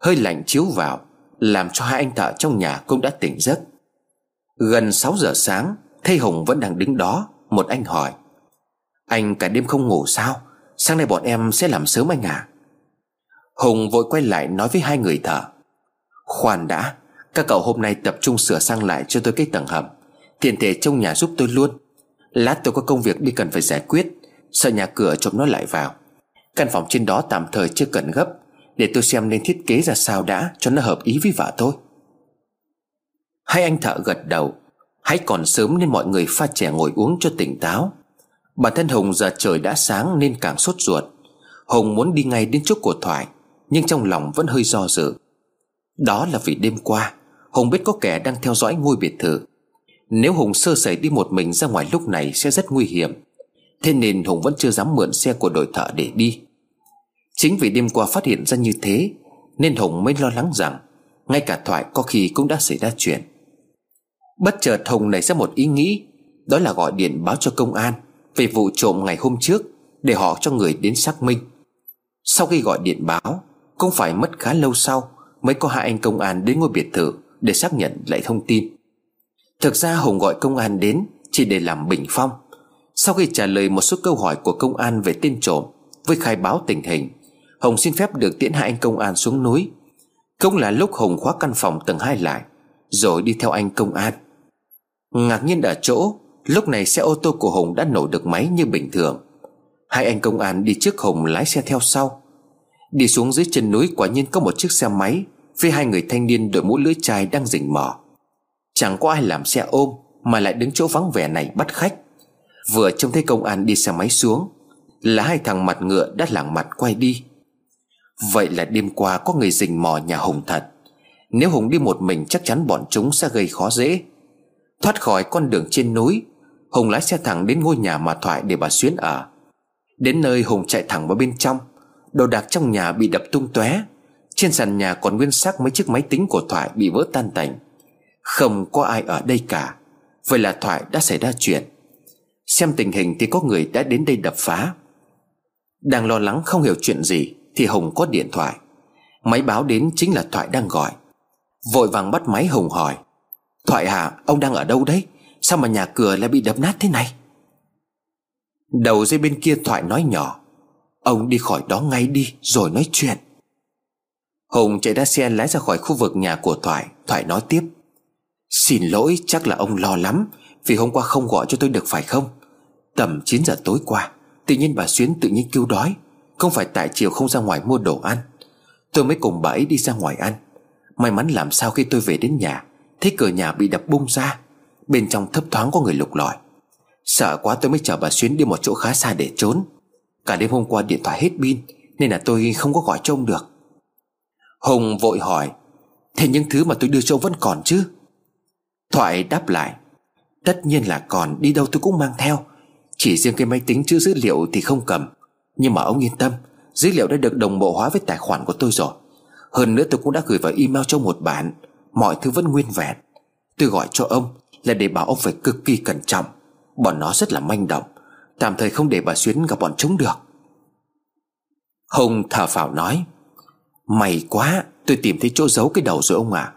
Hơi lạnh chiếu vào, Làm cho hai anh thợ trong nhà cũng đã tỉnh giấc. Gần 6 giờ sáng, Thấy Hùng vẫn đang đứng đó, Một anh hỏi, Anh cả đêm không ngủ sao? Sáng nay bọn em sẽ làm sớm anh à? Hùng vội quay lại nói với hai người thợ, Khoan đã các cậu hôm nay tập trung sửa sang lại cho tôi cái tầng hầm. Tiền thể trong nhà giúp tôi luôn. Lát tôi có công việc đi cần phải giải quyết. Sợ nhà cửa trộm nó lại vào. Căn phòng trên đó tạm thời chưa cần gấp. Để tôi xem nên thiết kế ra sao đã Cho nó hợp ý với vợ tôi. Hai anh thợ gật đầu. Hãy còn sớm nên mọi người pha chè ngồi uống cho tỉnh táo. Bản thân Hùng giờ trời đã sáng nên càng sốt ruột. Hùng muốn đi ngay đến chỗ của Thoại, Nhưng trong lòng vẫn hơi do dự. Đó là vì đêm qua Hùng biết có kẻ đang theo dõi ngôi biệt thự. Nếu Hùng sơ sẩy đi một mình ra ngoài lúc này sẽ rất nguy hiểm. Thế nên Hùng vẫn chưa dám mượn xe của đội thợ để đi. Chính vì đêm qua phát hiện ra như thế, Nên Hùng mới lo lắng rằng Ngay cả Thoại có khi cũng đã xảy ra chuyện. Bất chợt Hùng nảy ra một ý nghĩ, Đó là gọi điện báo cho công an Về vụ trộm ngày hôm trước Để họ cho người đến xác minh. Sau khi gọi điện báo, Cũng phải mất khá lâu sau Mới có hai anh công an đến ngôi biệt thự. Để xác nhận lại thông tin. Thực ra Hùng gọi công an đến Chỉ để làm bình phong. Sau khi trả lời một số câu hỏi của công an về tên trộm Với khai báo tình hình Hồng xin phép được tiễn hai anh công an xuống núi. Cũng là lúc Hồng khóa căn phòng tầng hai lại, Rồi đi theo anh công an. Ngạc nhiên ở chỗ, Lúc này xe ô tô của Hùng đã nổ được máy như bình thường. Hai anh công an đi trước Hùng lái xe theo sau. Đi xuống dưới chân núi quả nhiên có một chiếc xe máy với hai người thanh niên đội mũ lưỡi chai đang rình mò. Chẳng có ai làm xe ôm Mà lại đứng chỗ vắng vẻ này bắt khách. Vừa trông thấy công an đi xe máy xuống, Là hai thằng mặt ngựa đã lảng mặt quay đi. Vậy là đêm qua có người rình mò nhà Hùng thật. Nếu Hùng đi một mình chắc chắn bọn chúng sẽ gây khó dễ. Thoát khỏi con đường trên núi, Hùng lái xe thẳng đến ngôi nhà mà Thoại để bà Xuyến ở. Đến nơi Hùng chạy thẳng vào bên trong, Đồ đạc trong nhà bị đập tung tóe. Trên sàn nhà còn nguyên xác mấy chiếc máy tính của Thoại bị vỡ tan tành. Không có ai ở đây cả. Vậy là Thoại đã xảy ra chuyện. Xem tình hình thì có người đã đến đây đập phá. Đang lo lắng không hiểu chuyện gì Thì Hùng có điện thoại. Máy báo đến chính là Thoại đang gọi. Vội vàng bắt máy Hùng hỏi. Thoại hả ông đang ở đâu đấy? Sao mà nhà cửa lại bị đập nát thế này? Đầu dây bên kia Thoại nói nhỏ. Ông đi khỏi đó ngay đi, rồi nói chuyện. Hùng chạy ra xe lái ra khỏi khu vực nhà của Thoại. Thoại nói tiếp. Xin lỗi, chắc là ông lo lắm, Vì hôm qua không gọi cho tôi được phải không? Tầm 9 giờ tối qua, Tự nhiên bà Xuyến tự nhiên kêu đói. Không phải tại chiều không ra ngoài mua đồ ăn. Tôi mới cùng bà ấy đi ra ngoài ăn. May mắn làm sao khi tôi về đến nhà, Thấy cửa nhà bị đập bung ra. Bên trong thấp thoáng có người lục lọi. Sợ quá tôi mới chở bà Xuyến đi một chỗ khá xa để trốn. Cả đêm hôm qua điện thoại hết pin, Nên là tôi không có gọi cho ông được. Hùng vội hỏi, Thế những thứ mà tôi đưa cho ông vẫn còn chứ? Thoại đáp lại, Tất nhiên là còn, Đi đâu tôi cũng mang theo. Chỉ riêng cái máy tính chứa dữ liệu thì không cầm. Nhưng mà ông yên tâm, Dữ liệu đã được đồng bộ hóa với tài khoản của tôi rồi. Hơn nữa tôi cũng đã gửi vào email cho một bản Mọi thứ vẫn nguyên vẹn. Tôi gọi cho ông là để bảo ông phải cực kỳ cẩn trọng. Bọn nó rất là manh động, Tạm thời không để bà Xuyến gặp bọn chúng được. Hùng thở phào nói May quá, Tôi tìm thấy chỗ giấu cái đầu rồi ông ạ. À.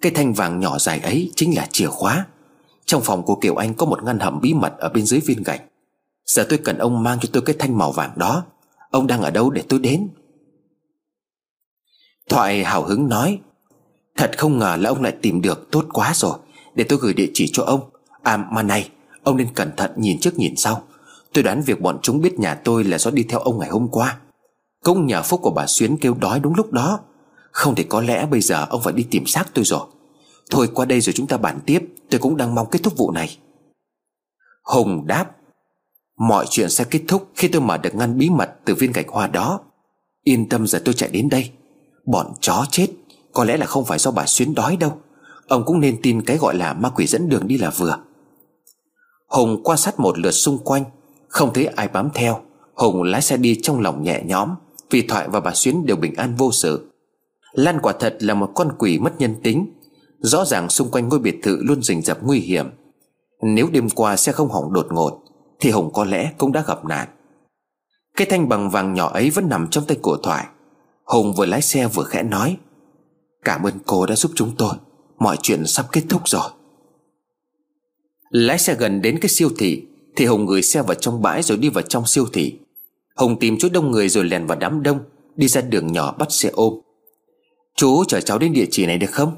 Cái thanh vàng nhỏ dài ấy chính là chìa khóa. Trong phòng của Kiều Anh có một ngăn hầm bí mật Ở bên dưới viên gạch. Giờ tôi cần ông mang cho tôi cái thanh màu vàng đó. Ông đang ở đâu để tôi đến? Thoại hào hứng nói, Thật không ngờ là ông lại tìm được Tốt quá rồi. Để tôi gửi địa chỉ cho ông. À mà này, Ông nên cẩn thận nhìn trước nhìn sau. Tôi đoán việc bọn chúng biết nhà tôi là do đi theo ông ngày hôm qua. Cũng nhờ phúc của bà Xuyến kêu đói đúng lúc đó. Không thể có lẽ bây giờ ông phải đi tìm xác tôi rồi. Thôi qua đây rồi chúng ta bàn tiếp, Tôi cũng đang mong kết thúc vụ này. Hùng đáp, Mọi chuyện sẽ kết thúc khi tôi mở được ngăn bí mật từ viên gạch hoa đó. Yên tâm giờ tôi chạy đến đây. Bọn chó chết, Có lẽ là không phải do bà Xuyến đói đâu. Ông cũng nên tin cái gọi là ma quỷ dẫn đường đi là vừa. Hùng quan sát một lượt xung quanh, Không thấy ai bám theo. Hùng lái xe đi trong lòng nhẹ nhõm. Vì Thoại và bà Xuyến đều bình an vô sự. Lan quả thật là một con quỷ mất nhân tính. Rõ ràng xung quanh ngôi biệt thự luôn rình rập nguy hiểm. Nếu đêm qua xe không hỏng đột ngột, Thì Hùng có lẽ cũng đã gặp nạn. Cái thanh bằng vàng nhỏ ấy vẫn nằm trong tay của Thoại. Hùng vừa lái xe vừa khẽ nói, Cảm ơn cô đã giúp chúng tôi. Mọi chuyện sắp kết thúc rồi. Lái xe gần đến cái siêu thị, Thì Hùng gửi xe vào trong bãi rồi đi vào trong siêu thị. Hùng tìm chỗ đông người rồi lèn vào đám đông, Đi ra đường nhỏ bắt xe ôm. Chú chở cháu đến địa chỉ này được không?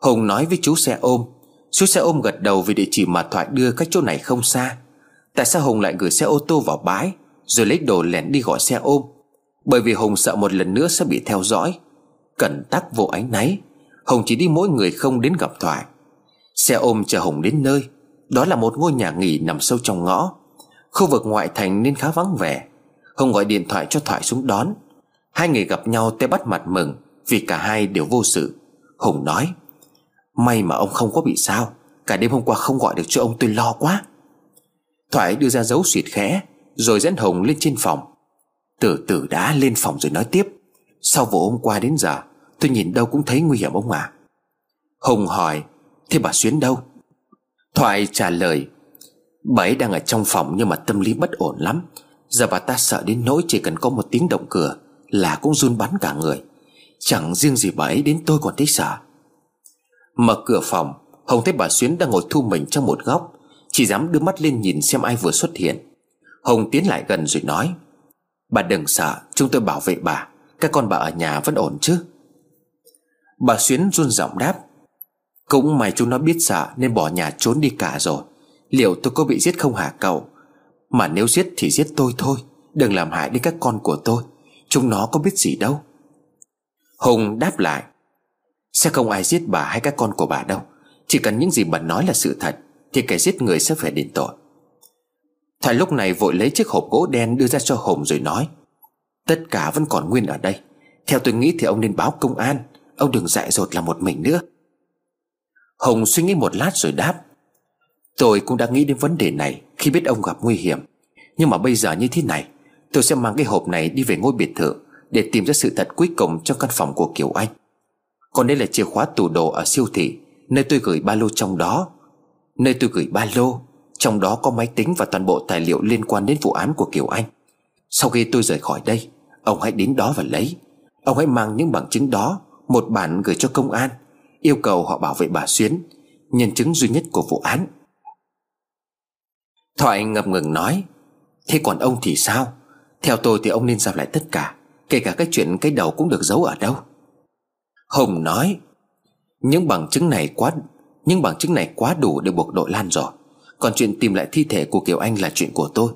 Hùng nói với chú xe ôm. Chú xe ôm gật đầu vì địa chỉ mà Thoại đưa cách chỗ này không xa. Tại sao Hùng lại gửi xe ô tô vào bãi, Rồi lấy đồ lẻn đi gọi xe ôm? Bởi vì Hùng sợ một lần nữa sẽ bị theo dõi. Cẩn tắc vô ánh náy, Hùng chỉ đi mỗi người không đến gặp Thoại. Xe ôm chở Hùng đến nơi. Đó là một ngôi nhà nghỉ nằm sâu trong ngõ. Khu vực ngoại thành nên khá vắng vẻ. Hùng gọi điện thoại cho Thoại xuống đón. Hai người gặp nhau tê bắt mặt mừng, Vì cả hai đều vô sự. Hùng nói, May mà ông không có bị sao, Cả đêm hôm qua không gọi được cho ông tôi lo quá. Thoại đưa ra dấu suyệt khẽ, Rồi dẫn Hùng lên trên phòng. Từ từ đã lên phòng rồi nói tiếp, Sau vụ hôm qua đến giờ, Tôi nhìn đâu cũng thấy nguy hiểm ông à Hùng hỏi, Thế bà Xuyến đâu? Thoại trả lời, Bà ấy đang ở trong phòng nhưng mà tâm lý bất ổn lắm Giờ bà ta sợ đến nỗi chỉ cần có một tiếng động cửa Là cũng run bắn cả người. Chẳng riêng gì bà ấy đến tôi còn thấy sợ. Mở cửa phòng, Hồng thấy bà Xuyến đang ngồi thu mình trong một góc. Chỉ dám đưa mắt lên nhìn xem ai vừa xuất hiện. Hồng tiến lại gần rồi nói, Bà đừng sợ, Chúng tôi bảo vệ bà. Các con bà ở nhà vẫn ổn chứ? Bà Xuyến run giọng đáp, cũng may chúng nó biết sợ Nên bỏ nhà trốn đi cả rồi. Liệu tôi có bị giết không hả cậu? Mà nếu giết thì giết tôi thôi, Đừng làm hại đến các con của tôi. Chúng nó có biết gì đâu. Hùng đáp lại, Sẽ không ai giết bà hay các con của bà đâu. Chỉ cần những gì bà nói là sự thật, Thì kẻ giết người sẽ phải đền tội. Thoại lúc này vội lấy chiếc hộp gỗ đen đưa ra cho Hùng rồi nói, Tất cả vẫn còn nguyên ở đây. Theo tôi nghĩ thì ông nên báo công an. Ông đừng dại dột là một mình nữa. Hùng suy nghĩ một lát rồi đáp, Tôi cũng đã nghĩ đến vấn đề này. Khi biết ông gặp nguy hiểm, Nhưng mà bây giờ như thế này, Tôi sẽ mang cái hộp này đi về ngôi biệt thự Để tìm ra sự thật cuối cùng trong căn phòng của Kiều Anh. Còn đây là chìa khóa tủ đồ ở siêu thị, Nơi tôi gửi ba lô trong đó. Nơi tôi gửi ba lô, Trong đó có máy tính và toàn bộ tài liệu liên quan đến vụ án của Kiều Anh. Sau khi tôi rời khỏi đây, Ông hãy đến đó và lấy. Ông hãy mang những bằng chứng đó, Một bản gửi cho công an, Yêu cầu họ bảo vệ bà Xuyến, Nhân chứng duy nhất của vụ án. Thoại ngập ngừng nói, Thế còn ông thì sao? Theo tôi thì ông nên giao lại tất cả, Kể cả cái chuyện cái đầu cũng được giấu ở đâu. Hồng nói, Những bằng chứng này quá, Những bằng chứng này quá đủ để buộc đội Lan rồi Còn chuyện tìm lại thi thể của Kiều Anh là chuyện của tôi.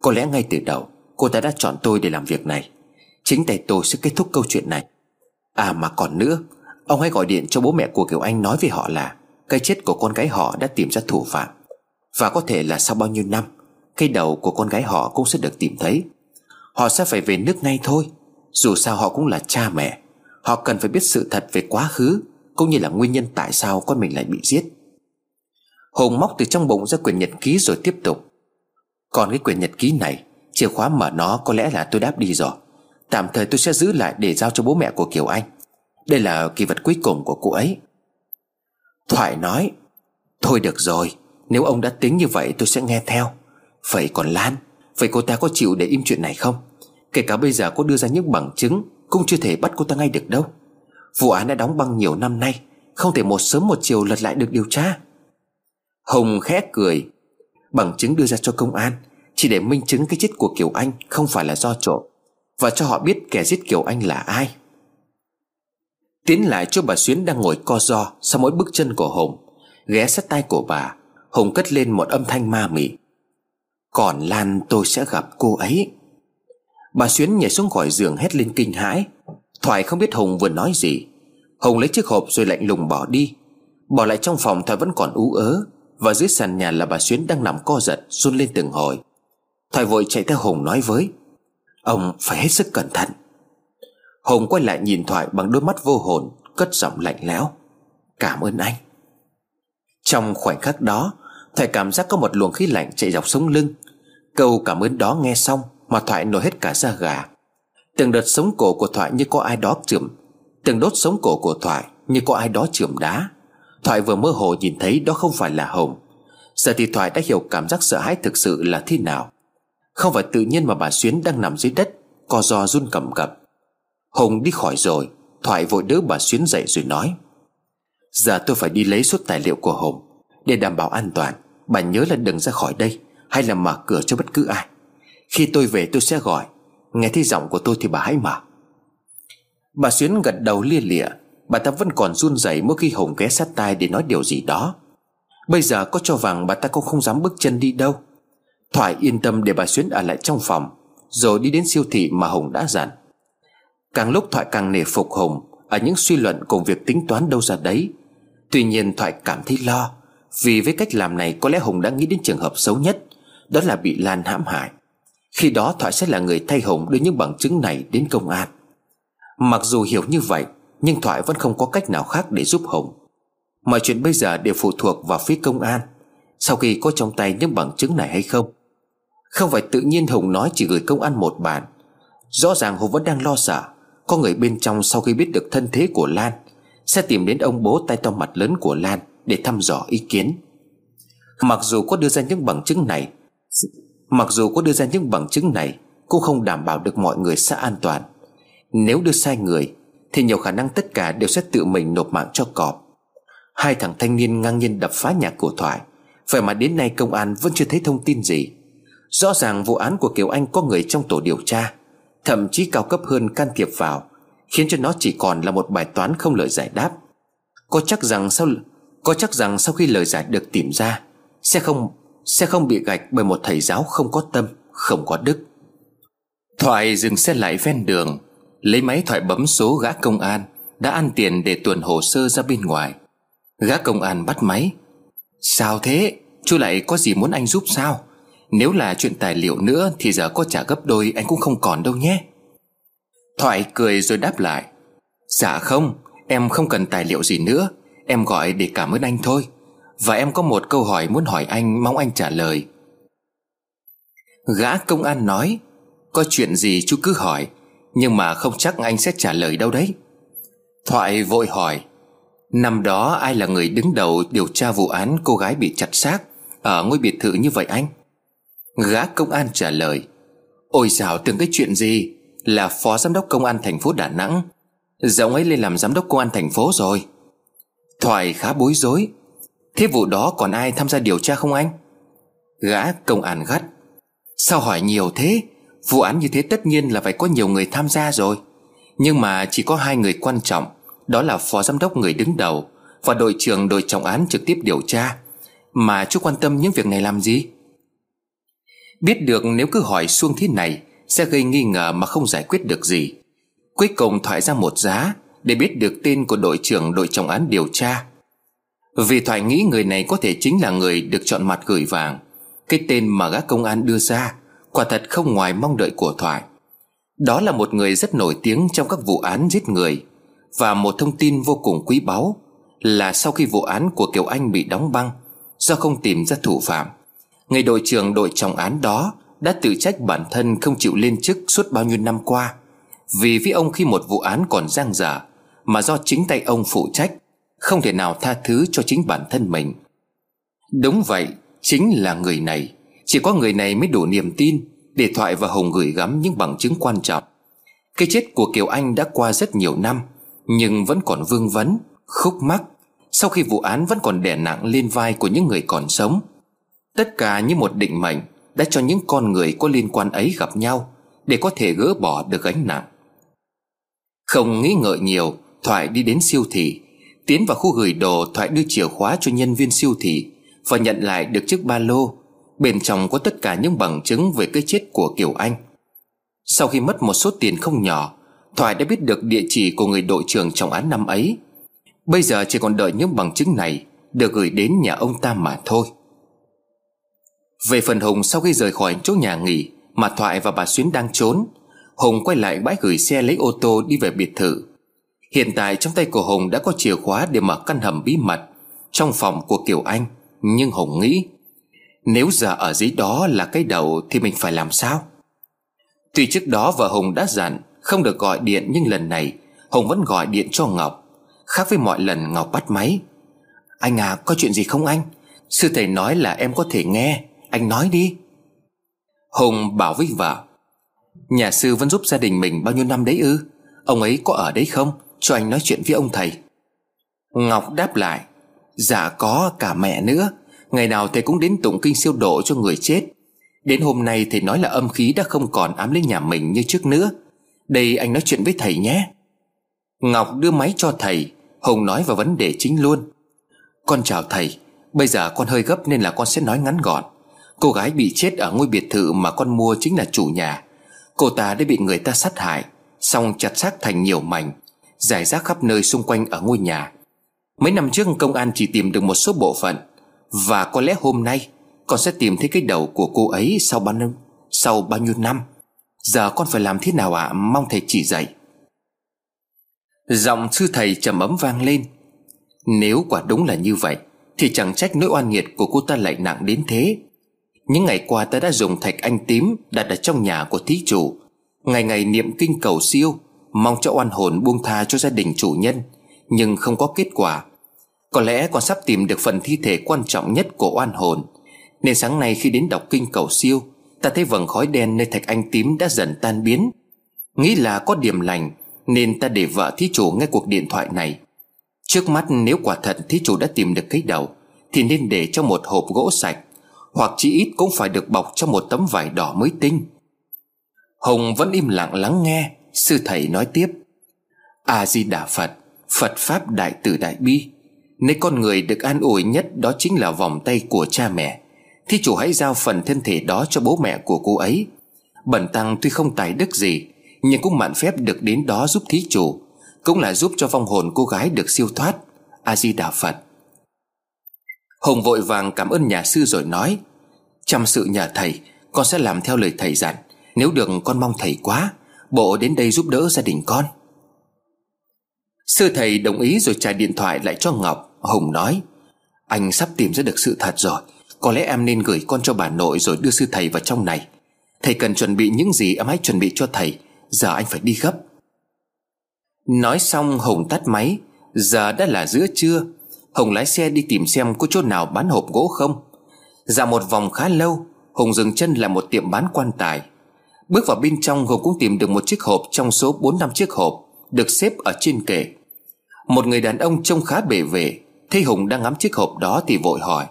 Có lẽ ngay từ đầu, Cô ta đã chọn tôi để làm việc này. Chính tay tôi sẽ kết thúc câu chuyện này. À mà còn nữa, Ông hãy gọi điện cho bố mẹ của Kiều Anh nói với họ là, Cái chết của con gái họ đã tìm ra thủ phạm. Và có thể là sau bao nhiêu năm Cây đầu của con gái họ cũng sẽ được tìm thấy. Họ sẽ phải về nước ngay thôi. Dù sao họ cũng là cha mẹ. Họ cần phải biết sự thật về quá khứ, Cũng như là nguyên nhân tại sao con mình lại bị giết. Hùng móc từ trong bụng ra quyển nhật ký rồi tiếp tục. Còn cái quyển nhật ký này, Chìa khóa mở nó có lẽ là tôi đáp đi rồi. Tạm thời tôi sẽ giữ lại để giao cho bố mẹ của Kiều Anh. Đây là kỳ vật cuối cùng của cô ấy. Thoại nói, Thôi được rồi nếu ông đã tính như vậy, tôi sẽ nghe theo. Vậy còn Lan, Vậy cô ta có chịu để im chuyện này không? Kể cả bây giờ có đưa ra những bằng chứng, Cũng chưa thể bắt cô ta ngay được đâu. Vụ án đã đóng băng nhiều năm nay, Không thể một sớm một chiều lật lại được điều tra. Hồng khẽ cười. Bằng chứng đưa ra cho công an, Chỉ để minh chứng cái chết của Kiều Anh Không phải là do trộm, Và cho họ biết kẻ giết Kiều Anh là ai. Tiến lại cho bà Xuyến đang ngồi co do Sau mỗi bước chân của Hồng Ghé sát tay của bà hùng cất lên một âm thanh ma mị. Còn Lan, tôi sẽ gặp cô ấy. Bà Xuyến nhảy xuống khỏi giường hét lên kinh hãi. Thoại không biết Hùng vừa nói gì. Hùng lấy chiếc hộp rồi lạnh lùng bỏ đi. Bỏ lại trong phòng Thoại vẫn còn ú ớ, Và dưới sàn nhà là bà Xuyến đang nằm co giật, Run lên từng hồi. Thoại vội chạy theo Hùng nói với, Ông phải hết sức cẩn thận. Hùng quay lại nhìn Thoại bằng đôi mắt vô hồn, Cất giọng lạnh lẽo, Cảm ơn anh. Trong khoảnh khắc đó Thoại cảm giác có một luồng khí lạnh chạy dọc sống lưng. Câu cảm ơn đó nghe xong Mà Thoại nổi hết cả da gà. Từng đợt sống cổ của Thoại như có ai đó chườm. Từng đốt sống cổ của Thoại Như có ai đó chườm đá. Thoại vừa mơ hồ nhìn thấy đó không phải là Hồng. Giờ thì Thoại đã hiểu cảm giác sợ hãi thực sự là thế nào. Không phải tự nhiên mà bà Xuyến đang nằm dưới đất, Co do run cầm cập. Hồng đi khỏi rồi, Thoại vội đỡ bà Xuyến dậy rồi nói, Giờ tôi phải đi lấy suốt tài liệu của Hồng để đảm bảo an toàn, Bà nhớ là đừng ra khỏi đây, Hay là mở cửa cho bất cứ ai. Khi tôi về tôi sẽ gọi, Nghe thấy giọng của tôi thì bà hãy mở. Bà Xuyến gật đầu lia lịa, Bà ta vẫn còn run rẩy mỗi khi Hùng ghé sát tai để nói điều gì đó. Bây giờ có cho vàng bà ta cũng không dám bước chân đi đâu. Thoại yên tâm để bà Xuyến ở lại trong phòng, Rồi đi đến siêu thị mà Hùng đã dặn. Càng lúc Thoại càng nể phục Hùng Ở những suy luận cùng việc tính toán đâu ra đấy. Tuy nhiên Thoại cảm thấy lo vì với cách làm này, có lẽ Hùng đã nghĩ đến trường hợp xấu nhất, Đó là bị Lan hãm hại. Khi đó Thoại sẽ là người thay Hùng đưa những bằng chứng này đến công an. Mặc dù hiểu như vậy, Nhưng Thoại vẫn không có cách nào khác để giúp Hùng. Mọi chuyện bây giờ đều phụ thuộc vào phía công an. Sau khi có trong tay những bằng chứng này hay không? Không phải tự nhiên Hùng nói chỉ gửi công an một bản. Rõ ràng Hùng vẫn đang lo sợ. Có người bên trong sau khi biết được thân thế của Lan, Sẽ tìm đến ông bố tay to mặt lớn của Lan để thăm dò ý kiến. Mặc dù có đưa ra những bằng chứng này, Mặc dù có đưa ra những bằng chứng này, Cũng không đảm bảo được mọi người sẽ an toàn. Nếu đưa sai người, Thì nhiều khả năng tất cả đều sẽ tự mình nộp mạng cho cọp. Hai thằng thanh niên ngang nhiên đập phá nhà của Thoại. Vậy mà đến nay công an vẫn chưa thấy thông tin gì. Rõ ràng vụ án của Kiều Anh có người trong tổ điều tra, Thậm chí cao cấp hơn can thiệp vào, Khiến cho nó chỉ còn là một bài toán không lời giải đáp. Có chắc rằng sau có chắc rằng sau khi lời giải được tìm ra, Sẽ không Sẽ không bị gạch bởi một thầy giáo không có tâm, Không có đức. Thoại dừng xe lại ven đường, Lấy máy thoại bấm số gã công an Đã ăn tiền để tuần hồ sơ ra bên ngoài. Gã công an bắt máy. Sao thế? Chú lại có gì muốn anh giúp sao? Nếu là chuyện tài liệu nữa Thì giờ có trả gấp đôi, anh cũng không còn đâu nhé. Thoại cười rồi đáp lại. Dạ không, Em không cần tài liệu gì nữa. Em gọi để cảm ơn anh thôi. Và em có một câu hỏi muốn hỏi anh, Mong anh trả lời. Gã công an nói, Có chuyện gì chú cứ hỏi, Nhưng mà không chắc anh sẽ trả lời đâu đấy. Thoại vội hỏi, Năm đó ai là người đứng đầu điều tra vụ án cô gái bị chặt xác Ở ngôi biệt thự như vậy anh? Gã công an trả lời, Ôi dào, tưởng cái chuyện gì? Là phó giám đốc công an thành phố Đà Nẵng. Giọng ấy lên làm giám đốc công an thành phố rồi. Thoại khá bối rối. Thế vụ đó còn ai tham gia điều tra không anh? Gã công an gắt. Sao hỏi nhiều thế? Vụ án như thế tất nhiên là phải có nhiều người tham gia rồi. Nhưng mà chỉ có hai người quan trọng, Đó là phó giám đốc người đứng đầu Và đội trưởng đội trọng án trực tiếp điều tra. Mà chú quan tâm những việc này làm gì? Biết được nếu cứ hỏi xuông thế này Sẽ gây nghi ngờ mà không giải quyết được gì. Cuối cùng Thoại ra một giá để biết được tên của đội trưởng đội trọng án điều tra. Vì Thoại nghĩ người này có thể chính là người được chọn mặt gửi vàng. Cái tên mà gã công an đưa ra, Quả thật không ngoài mong đợi của Thoại. Đó là một người rất nổi tiếng trong các vụ án giết người. Và một thông tin vô cùng quý báu Là sau khi vụ án của Kiều Anh bị đóng băng, Do không tìm ra thủ phạm, Người đội trưởng đội trọng án đó Đã tự trách bản thân không chịu lên chức suốt bao nhiêu năm qua. Vì với ông khi một vụ án còn giang dở mà do chính tay ông phụ trách, Không thể nào tha thứ cho chính bản thân mình. Đúng vậy, Chính là người này. Chỉ có người này mới đủ niềm tin Để Thoại và Hồng gửi gắm những bằng chứng quan trọng. Cái chết của Kiều Anh đã qua rất nhiều năm, Nhưng vẫn còn vương vấn, Khúc mắc. Sau khi vụ án vẫn còn đè nặng lên vai của những người còn sống, Tất cả như một định mệnh Đã cho những con người có liên quan ấy gặp nhau Để có thể gỡ bỏ được gánh nặng. Không nghĩ ngợi nhiều Thoại đi đến siêu thị, Tiến vào khu gửi đồ Thoại đưa chìa khóa cho nhân viên siêu thị Và nhận lại được chiếc ba lô. Bên trong có tất cả những bằng chứng Về cái chết của Kiều Anh. Sau khi mất một số tiền không nhỏ, Thoại đã biết được địa chỉ của người đội trưởng trọng án năm ấy. Bây giờ chỉ còn đợi những bằng chứng này Được gửi đến nhà ông ta mà thôi. Về phần Hùng sau khi rời khỏi chỗ nhà nghỉ Mà Thoại và bà Xuyến đang trốn, Hùng quay lại bãi gửi xe lấy ô tô đi về biệt thự. Hiện tại trong tay của Hùng đã có chìa khóa để mở căn hầm bí mật Trong phòng của Kiều Anh. Nhưng Hùng nghĩ, Nếu giờ ở dưới đó là cái đầu Thì mình phải làm sao? Tuy trước đó vợ Hùng đã dặn Không được gọi điện, nhưng lần này Hùng vẫn gọi điện cho Ngọc, Khác với mọi lần Ngọc bắt máy. Anh à có chuyện gì không anh? Sư thầy nói là em có thể nghe. Anh nói đi. Hùng bảo với vợ, Nhà sư vẫn giúp gia đình mình bao nhiêu năm đấy ư? Ông ấy có ở đấy không? Cho anh nói chuyện với ông thầy. Ngọc đáp lại Dạ có cả mẹ nữa. Ngày nào thầy cũng đến tụng kinh siêu độ cho người chết. Đến hôm nay thầy nói là âm khí đã không còn ám lên nhà mình như trước nữa. Đây anh nói chuyện với thầy nhé. Ngọc đưa máy cho thầy Hùng nói vào vấn đề chính luôn. Con chào thầy, Bây giờ con hơi gấp nên là con sẽ nói ngắn gọn. Cô gái bị chết ở ngôi biệt thự mà con mua chính là chủ nhà. Cô ta đã bị người ta sát hại Xong chặt xác thành nhiều mảnh. Giải rác khắp nơi xung quanh ở ngôi nhà. Mấy năm trước công an chỉ tìm được một số bộ phận Và có lẽ hôm nay Con sẽ tìm thấy cái đầu của cô ấy Sau bao nhiêu, sau bao nhiêu năm. Giờ con phải làm thế nào ạ? À? Mong thầy chỉ dạy. Giọng sư thầy trầm ấm vang lên. Nếu quả đúng là như vậy Thì chẳng trách nỗi oan nghiệt của cô ta lại nặng đến thế. Những ngày qua ta đã dùng thạch anh tím Đặt ở trong nhà của thí chủ. Ngày ngày niệm kinh cầu siêu Mong cho oan hồn buông tha cho gia đình chủ nhân, Nhưng không có kết quả. Có lẽ còn sắp tìm được phần thi thể quan trọng nhất của oan hồn. Nên sáng nay khi đến đọc kinh cầu siêu, Ta thấy vầng khói đen nơi thạch anh tím đã dần tan biến. Nghĩ là có điểm lành, Nên ta để vợ thí chủ nghe cuộc điện thoại này. Trước mắt nếu quả thật thí chủ đã tìm được cái đầu, Thì nên để cho một hộp gỗ sạch, hoặc chỉ ít cũng phải được bọc trong một tấm vải đỏ mới tinh. Hồng vẫn im lặng lắng nghe. Sư thầy nói tiếp, A-di-đà Phật Phật Pháp Đại Từ Đại Bi, Nơi con người được an ủi nhất Đó chính là vòng tay của cha mẹ. Thí chủ hãy giao phần thân thể đó cho bố mẹ của cô ấy. Bẩn tăng tuy không tài đức gì, Nhưng cũng mạn phép được đến đó giúp thí chủ, Cũng là giúp cho vong hồn cô gái được siêu thoát. A-di-đà Phật. Hùng vội vàng cảm ơn nhà sư rồi nói, Chăm sự nhà thầy, Con sẽ làm theo lời thầy dặn. Nếu được, con mong thầy quá. Bộ đến đây giúp đỡ gia đình con. Sư thầy đồng ý rồi trả điện thoại lại cho Ngọc. Hùng nói, Anh sắp tìm ra được sự thật rồi. Có lẽ em nên gửi con cho bà nội Rồi đưa sư thầy vào trong này. Thầy cần chuẩn bị những gì em hãy chuẩn bị cho thầy. Giờ anh phải đi gấp. Nói xong, Hùng tắt máy. Giờ đã là giữa trưa. Hùng lái xe đi tìm xem có chỗ nào bán hộp gỗ không. Dạo một vòng khá lâu, Hùng dừng chân là một tiệm bán quan tài. Bước vào bên trong Hùng cũng tìm được một chiếc hộp Trong số 4 năm chiếc hộp, Được xếp ở trên kệ. Một người đàn ông trông khá bể về Thấy Hùng đang ngắm chiếc hộp đó thì vội hỏi,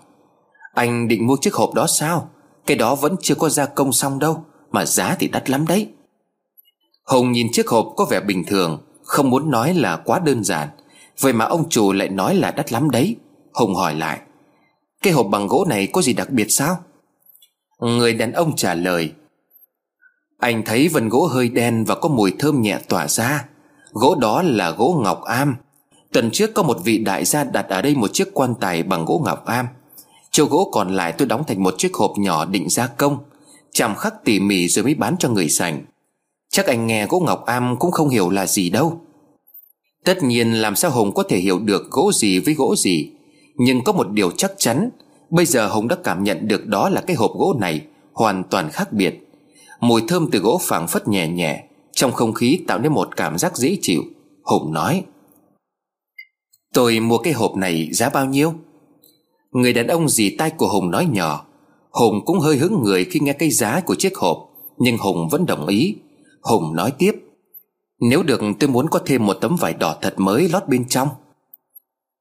Anh định mua chiếc hộp đó sao? Cái đó vẫn chưa có gia công xong đâu, Mà giá thì đắt lắm đấy. Hùng nhìn chiếc hộp có vẻ bình thường, Không muốn nói là quá đơn giản. Vậy mà ông chủ lại nói là đắt lắm đấy. Hùng hỏi lại, Cái hộp bằng gỗ này có gì đặc biệt sao? Người đàn ông trả lời anh thấy vân gỗ hơi đen và có mùi thơm nhẹ tỏa ra. Gỗ đó là gỗ ngọc am. Tuần trước có một vị đại gia đặt ở đây một chiếc quan tài bằng gỗ ngọc am. Châu gỗ còn lại tôi đóng thành một chiếc hộp nhỏ định gia công. Chạm khắc tỉ mỉ rồi mới bán cho người sành. Chắc anh nghe gỗ ngọc am cũng không hiểu là gì đâu. Tất nhiên làm sao Hùng có thể hiểu được gỗ gì với gỗ gì. Nhưng có một điều chắc chắn, Bây giờ Hùng đã cảm nhận được đó là cái hộp gỗ này Hoàn toàn khác biệt. Mùi thơm từ gỗ phảng phất nhẹ nhẹ, Trong không khí tạo nên một cảm giác dễ chịu. Hùng nói, Tôi mua cái hộp này giá bao nhiêu? Người đàn ông dì tay của Hùng nói nhỏ. Hùng cũng hơi hứng người khi nghe cái giá của chiếc hộp, Nhưng Hùng vẫn đồng ý. Hùng nói tiếp, nếu được, tôi muốn có thêm một tấm vải đỏ thật mới lót bên trong.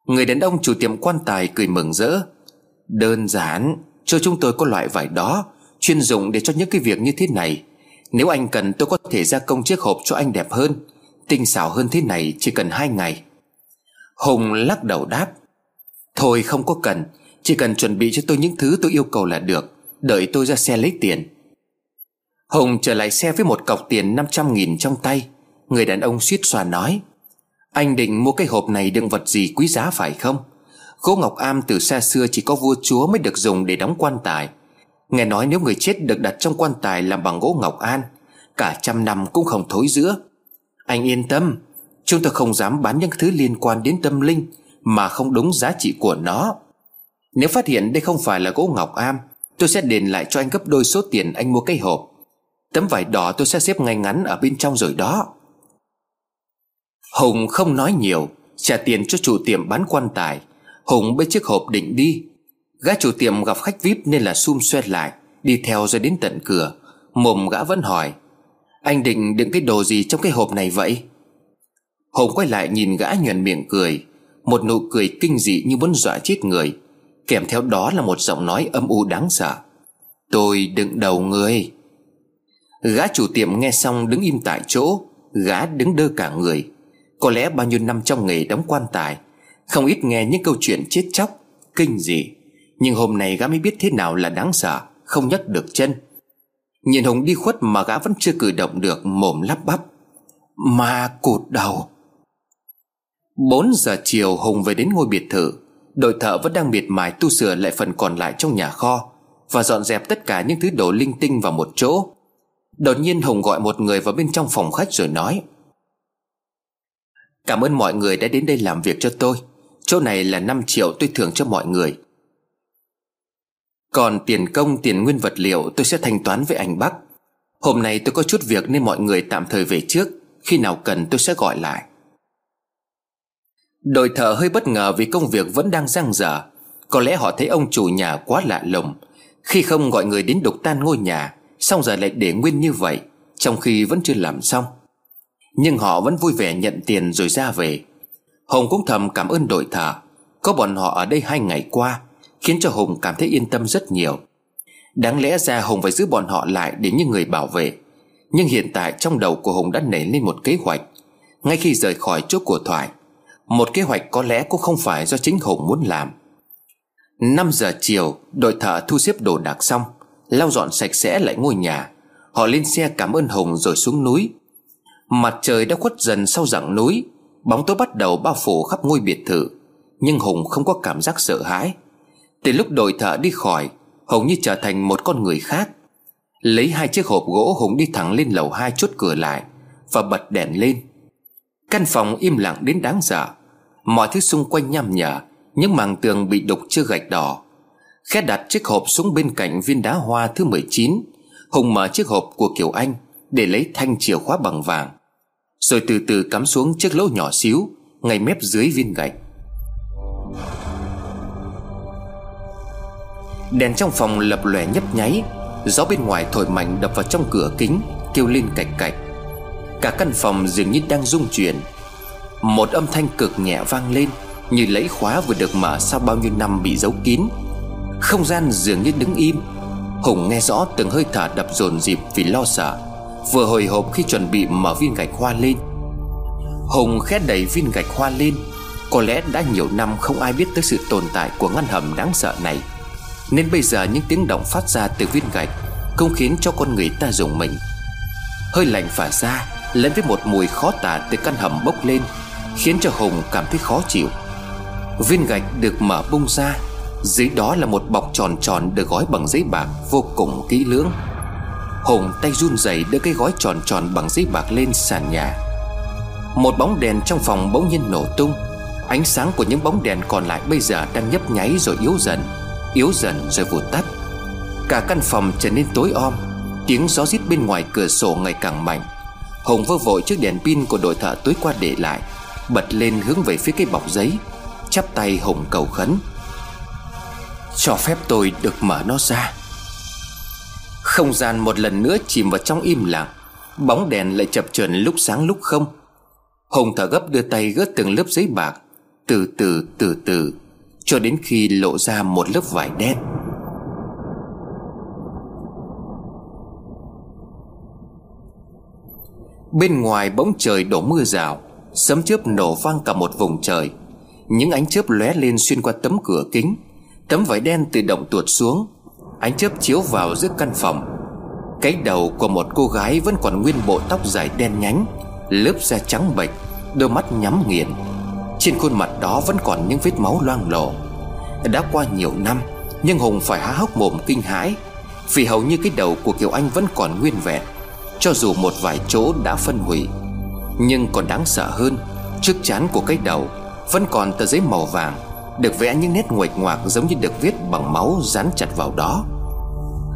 Người đàn ông chủ tiệm quan tài cười mừng rỡ, Đơn giản, Cho chúng tôi có loại vải đó Chuyên dụng để cho những cái việc như thế này. Nếu anh cần, tôi có thể gia công chiếc hộp cho anh đẹp hơn. Tinh xảo hơn thế này chỉ cần hai ngày. Hùng lắc đầu đáp. Thôi, không có cần. Chỉ cần chuẩn bị cho tôi những thứ tôi yêu cầu là được. Đợi tôi ra xe lấy tiền. Hùng trở lại xe với một cọc tiền 500 nghìn trong tay. Người đàn ông suýt xòa nói. Anh định mua cái hộp này đựng vật gì quý giá phải không? Gỗ ngọc am từ xa xưa chỉ có vua chúa mới được dùng để đóng quan tài. Nghe nói nếu người chết được đặt trong quan tài làm bằng gỗ ngọc an, Cả trăm năm cũng không thối giữa. Anh yên tâm, Chúng tôi không dám bán những thứ liên quan đến tâm linh Mà không đúng giá trị của nó. Nếu phát hiện đây không phải là gỗ ngọc am Tôi sẽ đền lại cho anh gấp đôi số tiền anh mua cái hộp. Tấm vải đỏ tôi sẽ xếp ngay ngắn ở bên trong rồi đó. Hùng không nói nhiều, Trả tiền cho chủ tiệm bán quan tài. Hùng bê chiếc hộp định đi. Gã chủ tiệm gặp khách VIP nên là sum xoét lại, Đi theo rồi đến tận cửa. Mồm gã vẫn hỏi, Anh định đựng cái đồ gì trong cái hộp này vậy? Hùng quay lại nhìn gã nhuền miệng cười, Một nụ cười kinh dị như muốn dọa chết người, Kèm theo đó là một giọng nói âm u đáng sợ. Tôi đựng đầu người. Gã chủ tiệm nghe xong đứng im tại chỗ, Gã đứng đơ cả người. Có lẽ bao nhiêu năm trong nghề đóng quan tài, Không ít nghe những câu chuyện chết chóc, Kinh dị. Nhưng hôm nay gã mới biết thế nào là đáng sợ, Không nhấc được chân. Nhìn Hùng đi khuất mà gã vẫn chưa cử động được, Mồm lắp bắp. Mà cụt đầu. 4 giờ chiều, Hùng về đến ngôi biệt thự. Đội thợ vẫn đang miệt mài tu sửa lại phần còn lại trong nhà kho Và dọn dẹp tất cả những thứ đồ linh tinh vào một chỗ. Đột nhiên Hùng gọi một người vào bên trong phòng khách rồi nói, Cảm ơn mọi người đã đến đây làm việc cho tôi. Chỗ này là 5 triệu tôi thưởng cho mọi người. Còn tiền công, tiền nguyên vật liệu tôi sẽ thanh toán với anh Bắc Hôm nay tôi có chút việc nên mọi người tạm thời về trước. Khi nào cần tôi sẽ gọi lại. Đội thợ hơi bất ngờ vì công việc vẫn đang giang dở Có lẽ họ thấy ông chủ nhà quá lạ lùng. Khi không gọi người đến đục tan ngôi nhà, Xong giờ lại để nguyên như vậy, Trong khi vẫn chưa làm xong. Nhưng họ vẫn vui vẻ nhận tiền rồi ra về. Hồng cũng thầm cảm ơn đội thợ. Có bọn họ ở đây hai ngày qua Khiến cho Hùng cảm thấy yên tâm rất nhiều. Đáng lẽ ra Hùng phải giữ bọn họ lại Để những người bảo vệ. Nhưng hiện tại trong đầu của Hùng đã nảy lên một kế hoạch. Ngay khi rời khỏi chỗ của Thoại, Một kế hoạch có lẽ cũng không phải do chính Hùng muốn làm. 5 giờ chiều, Đội thợ thu xếp đồ đạc xong, Lau dọn sạch sẽ lại ngôi nhà. Họ lên xe cảm ơn Hùng rồi xuống núi. Mặt trời đã khuất dần sau rặng núi, Bóng tối bắt đầu bao phủ khắp ngôi biệt thự. Nhưng Hùng không có cảm giác sợ hãi. Từ lúc đội thợ đi khỏi Hùng như trở thành một con người khác. Lấy hai chiếc hộp gỗ Hùng đi thẳng lên lầu hai chốt cửa lại Và bật đèn lên. Căn phòng im lặng đến đáng sợ. Mọi thứ xung quanh nham nhở, Những màng tường bị đục chưa gạch đỏ. Khét đặt chiếc hộp xuống bên cạnh viên đá hoa thứ 19 Hùng mở chiếc hộp của Kiều Anh Để lấy thanh chìa khóa bằng vàng. Rồi từ từ cắm xuống chiếc lỗ nhỏ xíu Ngay mép dưới viên gạch. Đèn trong phòng lập lòe nhấp nháy, Gió bên ngoài thổi mạnh đập vào trong cửa kính, Kêu lên cạch cạch. Cả căn phòng dường như đang rung chuyển. Một âm thanh cực nhẹ vang lên, Như lấy khóa vừa được mở sau bao nhiêu năm bị giấu kín. Không gian dường như đứng im. Hùng nghe rõ từng hơi thở đập dồn dịp vì lo sợ, Vừa hồi hộp khi chuẩn bị mở viên gạch hoa lên. Hùng khét đẩy viên gạch hoa lên. Có lẽ đã nhiều năm không ai biết tới sự tồn tại của ngăn hầm đáng sợ này. Nên bây giờ những tiếng động phát ra từ viên gạch Không khiến cho con người ta dùng mình. Hơi lạnh phả ra, Lẫn với một mùi khó tả từ căn hầm bốc lên, Khiến cho Hùng cảm thấy khó chịu. Viên gạch được mở bung ra, Dưới đó là một bọc tròn tròn được gói bằng giấy bạc Vô cùng kỹ lưỡng. Hùng tay run rẩy đưa cái gói tròn tròn bằng giấy bạc lên sàn nhà. Một bóng đèn trong phòng bỗng nhiên nổ tung. Ánh sáng của những bóng đèn còn lại bây giờ đang nhấp nháy rồi yếu dần. Yếu dần rồi vụt tắt. Cả căn phòng trở nên tối om, Tiếng gió rít bên ngoài cửa sổ ngày càng mạnh. Hùng vơ vội chiếc đèn pin của đội thợ tối qua để lại, Bật lên hướng về phía cái bọc giấy, Chắp tay Hùng cầu khấn. Cho phép tôi được mở nó ra. Không gian một lần nữa chìm vào trong im lặng, Bóng đèn lại chập chờn lúc sáng lúc không. Hùng thở gấp đưa tay gỡ từng lớp giấy bạc, Từ từ từ từ. Cho đến khi lộ ra một lớp vải đen. Bên ngoài bỗng trời đổ mưa rào, Sấm chớp nổ vang cả một vùng trời. Những ánh chớp lóe lên xuyên qua tấm cửa kính, Tấm vải đen tự động tuột xuống. Ánh chớp chiếu vào giữa căn phòng. Cái đầu của một cô gái vẫn còn nguyên bộ tóc dài đen nhánh, Lớp da trắng bệch, Đôi mắt nhắm nghiền. Trên khuôn mặt đó vẫn còn những vết máu loang lổ. Đã qua nhiều năm, Nhưng Hùng phải há hốc mồm kinh hãi, Vì hầu như cái đầu của Kiều Anh vẫn còn nguyên vẹn, cho dù một vài chỗ đã phân hủy. Nhưng còn đáng sợ hơn, Trước chán của cái đầu Vẫn còn tờ giấy màu vàng, Được vẽ những nét nguệch ngoạc giống như được viết bằng máu dán chặt vào đó.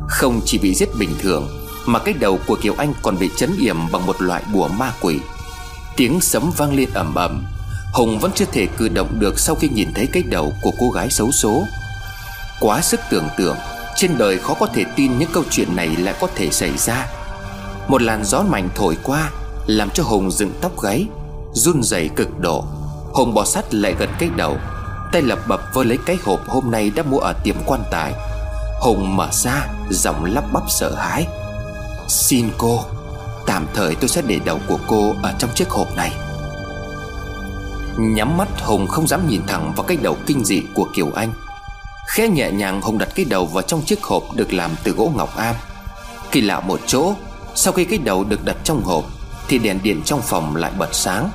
Không chỉ bị giết bình thường, Mà cái đầu của Kiều Anh còn bị chấn yểm bằng một loại bùa ma quỷ. Tiếng sấm vang lên ầm ầm Hùng vẫn chưa thể cử động được sau khi nhìn thấy cái đầu của cô gái xấu số Quá sức tưởng tượng, Trên đời khó có thể tin những câu chuyện này lại có thể xảy ra. Một làn gió mạnh thổi qua, Làm cho Hùng dựng tóc gáy, Run rẩy cực độ. Hùng bò sát lại gần cái đầu, Tay lập bập vơ lấy cái hộp hôm nay đã mua ở tiệm quan tài. Hùng mở ra, Giọng lắp bắp sợ hãi. Xin cô, Tạm thời tôi sẽ để đầu của cô Ở trong chiếc hộp này. Nhắm mắt Hùng không dám nhìn thẳng vào cái đầu kinh dị của Kiều Anh. Khẽ nhẹ nhàng Hùng đặt cái đầu vào trong chiếc hộp Được làm từ gỗ ngọc am. Kỳ lạ một chỗ, sau khi cái đầu được đặt trong hộp, Thì đèn điện trong phòng lại bật sáng.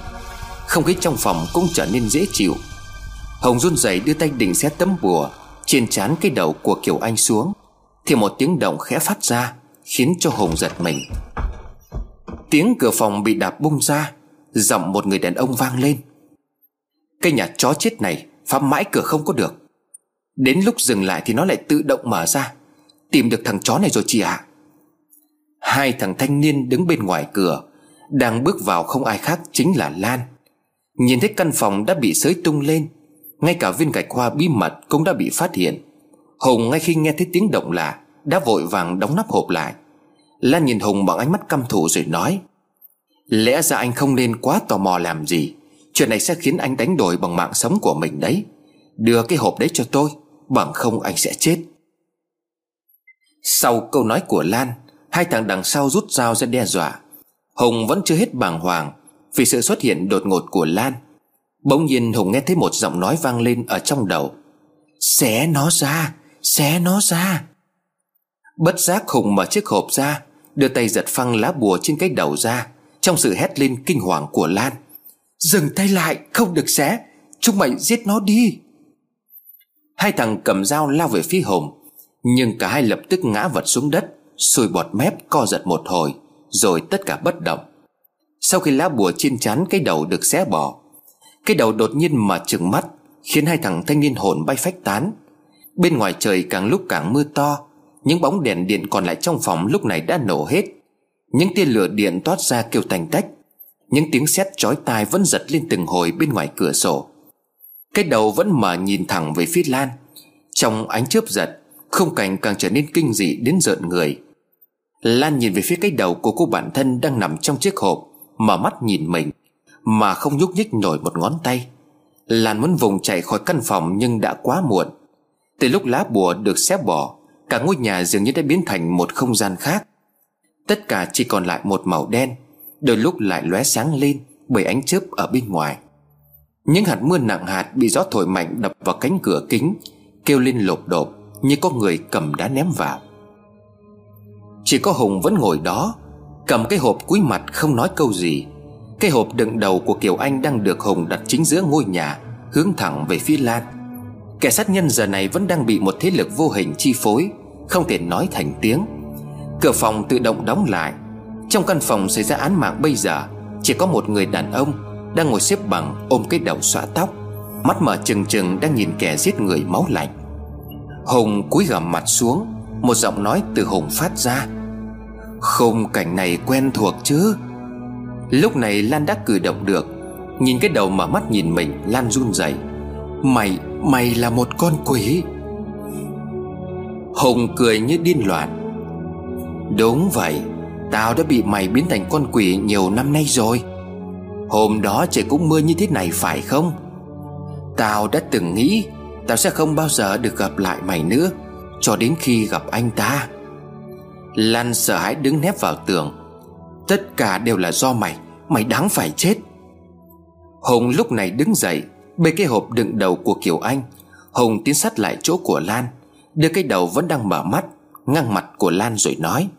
Không khí trong phòng cũng trở nên dễ chịu. Hồng run rẩy đưa tay định xét tấm bùa, Trên trán cái đầu của Kiều Anh xuống, Thì một tiếng động khẽ phát ra, Khiến cho Hồng giật mình. Tiếng cửa phòng bị đạp bung ra, Giọng một người đàn ông vang lên. Cái nhà chó chết này Phá mãi cửa không có được. Đến lúc dừng lại thì nó lại tự động mở ra. Tìm được thằng chó này rồi chị ạ. À. Hai thằng thanh niên đứng bên ngoài cửa, Đang bước vào không ai khác chính là Lan. Nhìn thấy căn phòng đã bị sới tung lên, Ngay cả viên gạch hoa bí mật cũng đã bị phát hiện. Hùng ngay khi nghe thấy tiếng động lạ, Đã vội vàng đóng nắp hộp lại. Lan nhìn Hùng bằng ánh mắt căm thù rồi nói, Lẽ ra anh không nên quá tò mò làm gì. Chuyện này sẽ khiến anh đánh đổi bằng mạng sống của mình đấy. Đưa cái hộp đấy cho tôi, Bằng không anh sẽ chết. Sau câu nói của Lan, Hai thằng đằng sau rút dao ra đe dọa. Hùng vẫn chưa hết bàng hoàng Vì sự xuất hiện đột ngột của Lan. Bỗng nhiên Hùng nghe thấy một giọng nói vang lên ở trong đầu. Xé nó ra, Xé nó ra. Bất giác Hùng mở chiếc hộp ra, Đưa tay giật phăng lá bùa trên cái đầu ra, Trong sự hét lên kinh hoàng của Lan. Dừng tay lại, không được xé. Chúng mày giết nó đi. Hai thằng cầm dao lao về phía hồn Nhưng cả hai lập tức ngã vật xuống đất, Sùi bọt mép, co giật một hồi, Rồi tất cả bất động. Sau khi lá bùa trên chán cái đầu được xé bỏ, Cái đầu đột nhiên mà trừng mắt, Khiến hai thằng thanh niên hồn bay phách tán. Bên ngoài trời càng lúc càng mưa to, Những bóng đèn điện còn lại trong phòng lúc này đã nổ hết. Những tia lửa điện toát ra kêu tành tách. Những tiếng sét chói tai vẫn giật lên từng hồi bên ngoài cửa sổ. Cái đầu vẫn mở nhìn thẳng về phía Lan. Trong ánh chớp giật Không cảnh càng trở nên kinh dị đến rợn người. Lan nhìn về phía cái đầu của cô bản thân đang nằm trong chiếc hộp Mở mắt nhìn mình, Mà không nhúc nhích nổi một ngón tay. Lan muốn vùng chạy khỏi căn phòng nhưng đã quá muộn. Từ lúc lá bùa được xếp bỏ, Cả ngôi nhà dường như đã biến thành một không gian khác. Tất cả chỉ còn lại một màu đen. Đôi lúc lại lóe sáng lên Bởi ánh chớp ở bên ngoài. Những hạt mưa nặng hạt bị gió thổi mạnh đập vào cánh cửa kính, Kêu lên lộp đột Như có người cầm đá ném vào. Chỉ có Hùng vẫn ngồi đó, Cầm cái hộp cúi mặt không nói câu gì. Cái hộp đựng đầu của Kiều Anh đang được Hùng đặt chính giữa ngôi nhà, Hướng thẳng về phía Lan. Kẻ sát nhân giờ này vẫn đang bị một thế lực vô hình chi phối, Không thể nói thành tiếng. Cửa phòng tự động đóng lại trong căn phòng xảy ra án mạng bây giờ Chỉ có một người đàn ông Đang ngồi xếp bằng ôm cái đầu xõa tóc. Mắt mở trừng trừng đang nhìn kẻ giết người máu lạnh. Hùng cúi gằm mặt xuống Một giọng nói từ Hùng phát ra. Không cảnh này quen thuộc chứ? Lúc này Lan đã cử động được Nhìn cái đầu mở mắt nhìn mình Lan run rẩy. Mày, mày là một con quỷ. Hùng cười như điên loạn. Đúng vậy. Tao đã bị mày biến thành con quỷ nhiều năm nay rồi. Hôm đó trời cũng mưa như thế này phải không? Tao đã từng nghĩ Tao sẽ không bao giờ được gặp lại mày nữa, Cho đến khi gặp anh ta. Lan sợ hãi đứng nép vào tường. Tất cả đều là do mày Mày đáng phải chết. Hùng lúc này đứng dậy, Bê cái hộp đựng đầu của Kiều Anh. Hùng tiến sát lại chỗ của Lan, Đưa cái đầu vẫn đang mở mắt Ngang mặt của Lan rồi nói.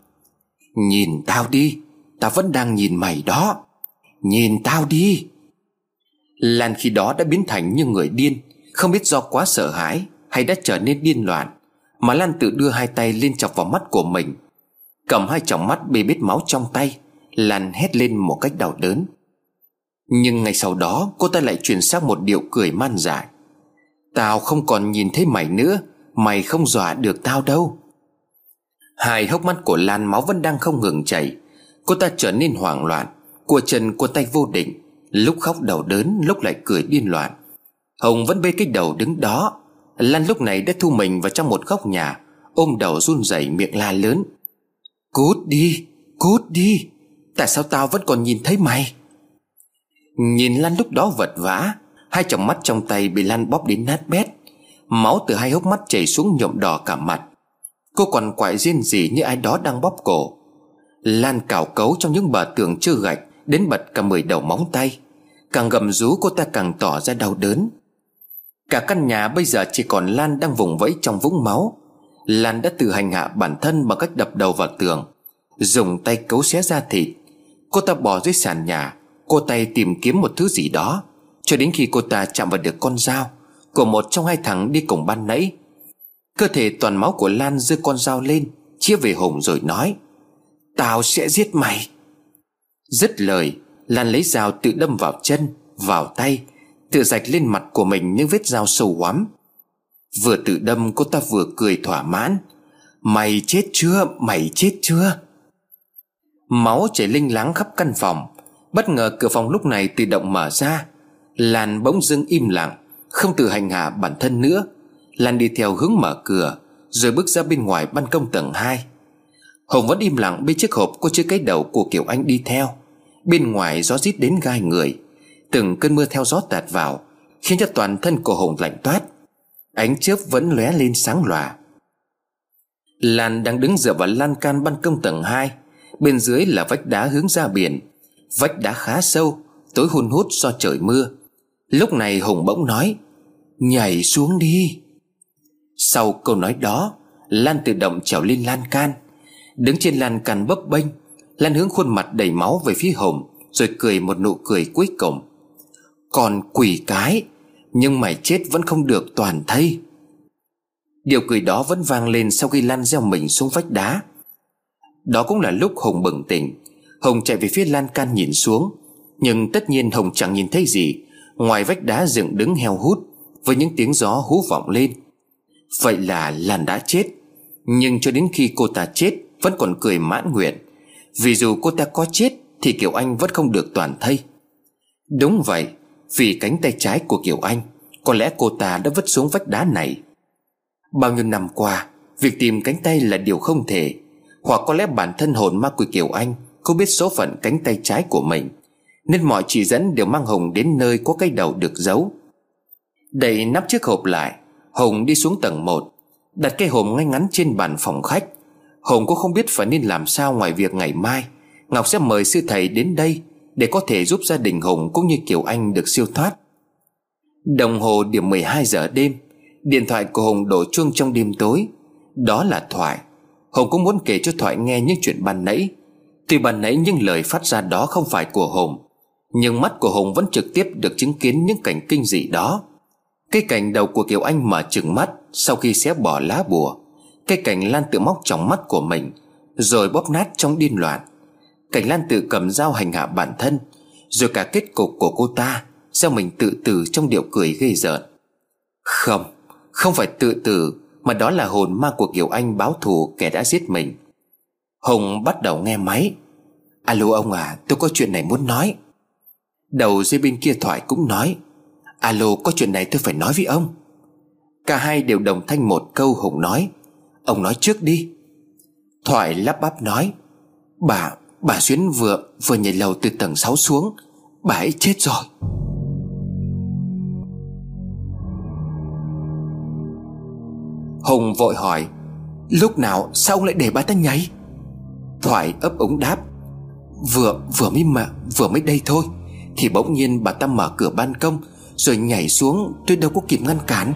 Nhìn tao đi, Tao vẫn đang nhìn mày đó. Nhìn tao đi. Lan khi đó đã biến thành như người điên, Không biết do quá sợ hãi Hay đã trở nên điên loạn, Mà Lan tự đưa hai tay lên chọc vào mắt của mình. Cầm hai tròng mắt bê bết máu trong tay, Lan hét lên một cách đau đớn. Nhưng ngay sau đó, cô ta lại chuyển sang một điệu cười man dại. Tao không còn nhìn thấy mày nữa, Mày không dọa được tao đâu. Hai hốc mắt của Lan máu vẫn đang không ngừng chảy. Cô ta trở nên hoảng loạn, Cua chân cua tay vô định, Lúc khóc đầu đớn, lúc lại cười điên loạn. Hồng vẫn bê cái đầu đứng đó. Lan lúc này đã thu mình vào trong một góc nhà, Ôm đầu run rẩy miệng la lớn. Cút đi Cút đi, Tại sao tao vẫn còn nhìn thấy mày? Nhìn Lan lúc đó vật vã, Hai tròng mắt trong tay bị Lan bóp đến nát bét. Máu từ hai hốc mắt chảy xuống nhuộm đỏ cả mặt. Cô còn quại riêng gì như ai đó đang bóp cổ? Lan cào cấu trong những bờ tường chưa gạch, Đến bật cả mười đầu móng tay. Càng gầm rú, cô ta càng tỏ ra đau đớn. Cả căn nhà bây giờ chỉ còn Lan đang vùng vẫy trong vũng máu. Lan đã tự hành hạ bản thân bằng cách đập đầu vào tường, Dùng tay cấu xé ra thịt. Cô ta bỏ dưới sàn nhà, Cô tay tìm kiếm một thứ gì đó. Cho đến khi cô ta chạm vào được con dao Của một trong hai thằng đi cùng ban nãy Cơ thể toàn máu của Lan giơ con dao lên, Chia về Hùng rồi nói, Tao sẽ giết mày. Dứt lời, Lan lấy dao tự đâm vào chân, Vào tay, Tự rạch lên mặt của mình những vết dao sâu hoắm. Vừa tự đâm, cô ta vừa cười thỏa mãn, Mày chết chưa? Mày chết chưa? Máu chảy linh láng khắp căn phòng. Bất ngờ cửa phòng lúc này tự động mở ra. Lan bỗng dưng im lặng, Không tự hành hạ bản thân nữa. Lan đi theo hướng mở cửa, Rồi bước ra bên ngoài ban công tầng 2 Hồng vẫn im lặng bên chiếc hộp có chứa cái đầu của Kiều Anh đi theo. Bên ngoài gió rít đến gai người. Từng cơn mưa theo gió tạt vào, Khiến cho toàn thân của Hồng lạnh toát. Ánh chớp vẫn lóe lên sáng lòa. Lan đang đứng dựa vào lan can ban công tầng 2 Bên dưới là vách đá hướng ra biển. Vách đá khá sâu, Tối hun hút do trời mưa. Lúc này Hùng bỗng nói, Nhảy xuống đi. Sau câu nói đó, Lan tự động trèo lên lan can. Đứng trên lan can bấp bênh, Lan hướng khuôn mặt đầy máu về phía Hồng, Rồi cười một nụ cười cuối cùng. Còn quỷ cái, Nhưng mày chết vẫn không được toàn thây. Điều cười đó vẫn vang lên sau khi Lan gieo mình xuống vách đá. Đó cũng là lúc Hồng bừng tỉnh. Hồng chạy về phía lan can nhìn xuống, Nhưng tất nhiên Hồng chẳng nhìn thấy gì. Ngoài vách đá dựng đứng heo hút, Với những tiếng gió hú vọng lên. Vậy là Lan đã chết. Nhưng cho đến khi cô ta chết, Vẫn còn cười mãn nguyện. Vì dù cô ta có chết, Thì Kiều Anh vẫn không được toàn thây. Đúng vậy, Vì cánh tay trái của Kiều Anh, Có lẽ cô ta đã vứt xuống vách đá này. Bao nhiêu năm qua, Việc tìm cánh tay là điều không thể. Hoặc có lẽ bản thân hồn ma của Kiều Anh Không biết số phận cánh tay trái của mình, Nên mọi chỉ dẫn đều mang Hùng đến nơi có cái đầu được giấu. Đẩy nắp chiếc hộp lại Hùng đi xuống tầng 1 Đặt cái hộp ngay ngắn trên bàn phòng khách. Hùng cũng không biết phải nên làm sao ngoài việc ngày mai. Ngọc sẽ mời sư thầy đến đây Để có thể giúp gia đình Hùng cũng như Kiều Anh được siêu thoát. Đồng hồ điểm 12 giờ đêm, Điện thoại của Hùng đổ chuông trong đêm tối. Đó là Thoại. Hùng cũng muốn kể cho Thoại nghe những chuyện ban nãy. Tuy ban nãy những lời phát ra đó không phải của Hùng, Nhưng mắt của Hùng vẫn trực tiếp được chứng kiến những cảnh kinh dị đó. Cái cảnh đầu của Kiều Anh mở trừng mắt Sau khi xé bỏ lá bùa. Cái cảnh Lan tự móc trong mắt của mình, Rồi bóp nát trong điên loạn. Cảnh Lan tự cầm dao hành hạ bản thân, Rồi cả kết cục của cô ta Sao mình tự tử trong điệu cười ghê rợn. Không không phải tự tử, Mà đó là hồn ma của Kiều Anh báo thù kẻ đã giết mình. Hùng bắt đầu nghe máy. Alo ông à tôi có chuyện này muốn nói. Đầu dây bên kia thoại cũng nói Alo có chuyện này tôi phải nói với ông. Cả hai đều đồng thanh một câu Hùng nói. Ông nói trước đi. Thoại lắp bắp nói. Bà, bà Xuyến vừa vừa nhảy lầu từ tầng 6 xuống. Bà ấy chết rồi. Hùng vội hỏi. Lúc nào sao ông lại để bà ta nhảy? Thoại ấp ống đáp. Vừa vừa mới mà Vừa mới đây thôi. Thì bỗng nhiên bà ta mở cửa ban công rồi nhảy xuống, tôi đâu có kịp ngăn cản.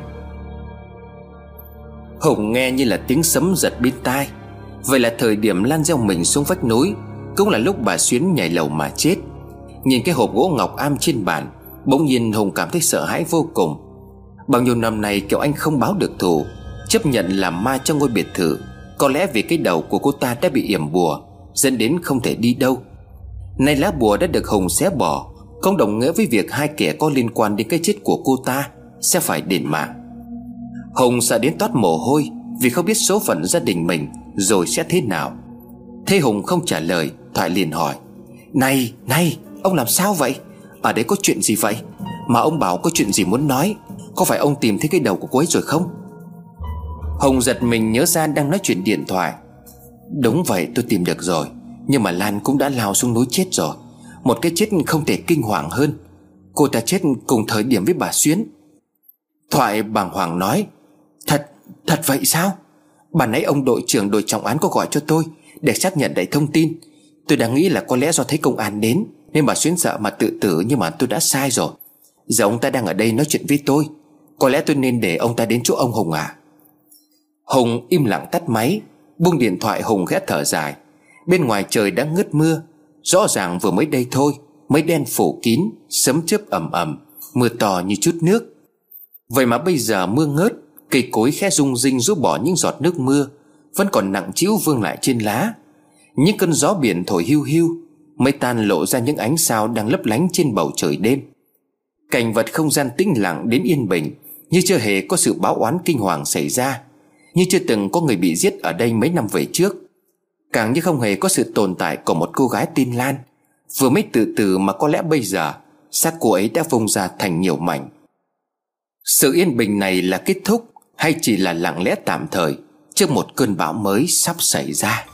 Hùng nghe như là tiếng sấm giật bên tai. Vậy là thời điểm Lan gieo mình xuống vách núi, Cũng là lúc bà Xuyến nhảy lầu mà chết. Nhìn cái hộp gỗ ngọc am trên bàn, Bỗng nhiên Hùng cảm thấy sợ hãi vô cùng. Bao nhiêu năm nay kiểu anh không báo được thù, Chấp nhận làm ma trong ngôi biệt thự, Có lẽ vì cái đầu của cô ta đã bị yểm bùa, Dẫn đến không thể đi đâu. Nay lá bùa đã được Hùng xé bỏ không đồng nghĩa với việc hai kẻ có liên quan đến cái chết của cô ta Sẽ phải đền mạng. Hùng sợ đến toát mồ hôi Vì không biết số phận gia đình mình Rồi sẽ thế nào. Thế Hùng không trả lời Thoại liền hỏi Này, này, ông làm sao vậy? Ở đấy có chuyện gì vậy? Mà ông bảo có chuyện gì muốn nói Có phải ông tìm thấy cái đầu của cô ấy rồi không? Hồng giật mình nhớ ra đang nói chuyện điện thoại. Đúng vậy tôi tìm được rồi Nhưng mà Lan cũng đã lao xuống núi chết rồi. Một cái chết không thể kinh hoàng hơn. Cô ta chết cùng thời điểm với bà Xuyến. Thoại bàng hoàng nói Thật, thật vậy sao? Bà nãy ông đội trưởng đội trọng án có gọi cho tôi Để xác nhận đầy thông tin. Tôi đang nghĩ là có lẽ do thấy công an đến Nên bà Xuyến sợ mà tự tử Nhưng mà tôi đã sai rồi. Giờ ông ta đang ở đây nói chuyện với tôi. Có lẽ tôi nên để ông ta đến chỗ ông Hùng à? Hùng im lặng tắt máy Buông điện thoại Hùng ghét thở dài. Bên ngoài trời đã ngớt mưa Rõ ràng vừa mới đây thôi, Mây đen phủ kín, Sấm chớp ẩm ẩm Mưa to như chút nước. Vậy mà bây giờ mưa ngớt, Cây cối khẽ rung rinh rút bỏ những giọt nước mưa, Vẫn còn nặng trĩu vương lại trên lá. Những cơn gió biển thổi hưu hưu Mây tan lộ ra những ánh sao đang lấp lánh trên bầu trời đêm. Cảnh vật không gian tĩnh lặng đến yên bình, Như chưa hề có sự báo oán kinh hoàng xảy ra, như chưa từng có người bị giết ở đây mấy năm về trước. Càng như không hề có sự tồn tại của một cô gái tin Lan. Vừa mới từ từ mà có lẽ bây giờ, xác cô ấy đã vung ra thành nhiều mảnh. Sự yên bình này là kết thúc Hay chỉ là lặng lẽ tạm thời Trước một cơn bão mới sắp xảy ra?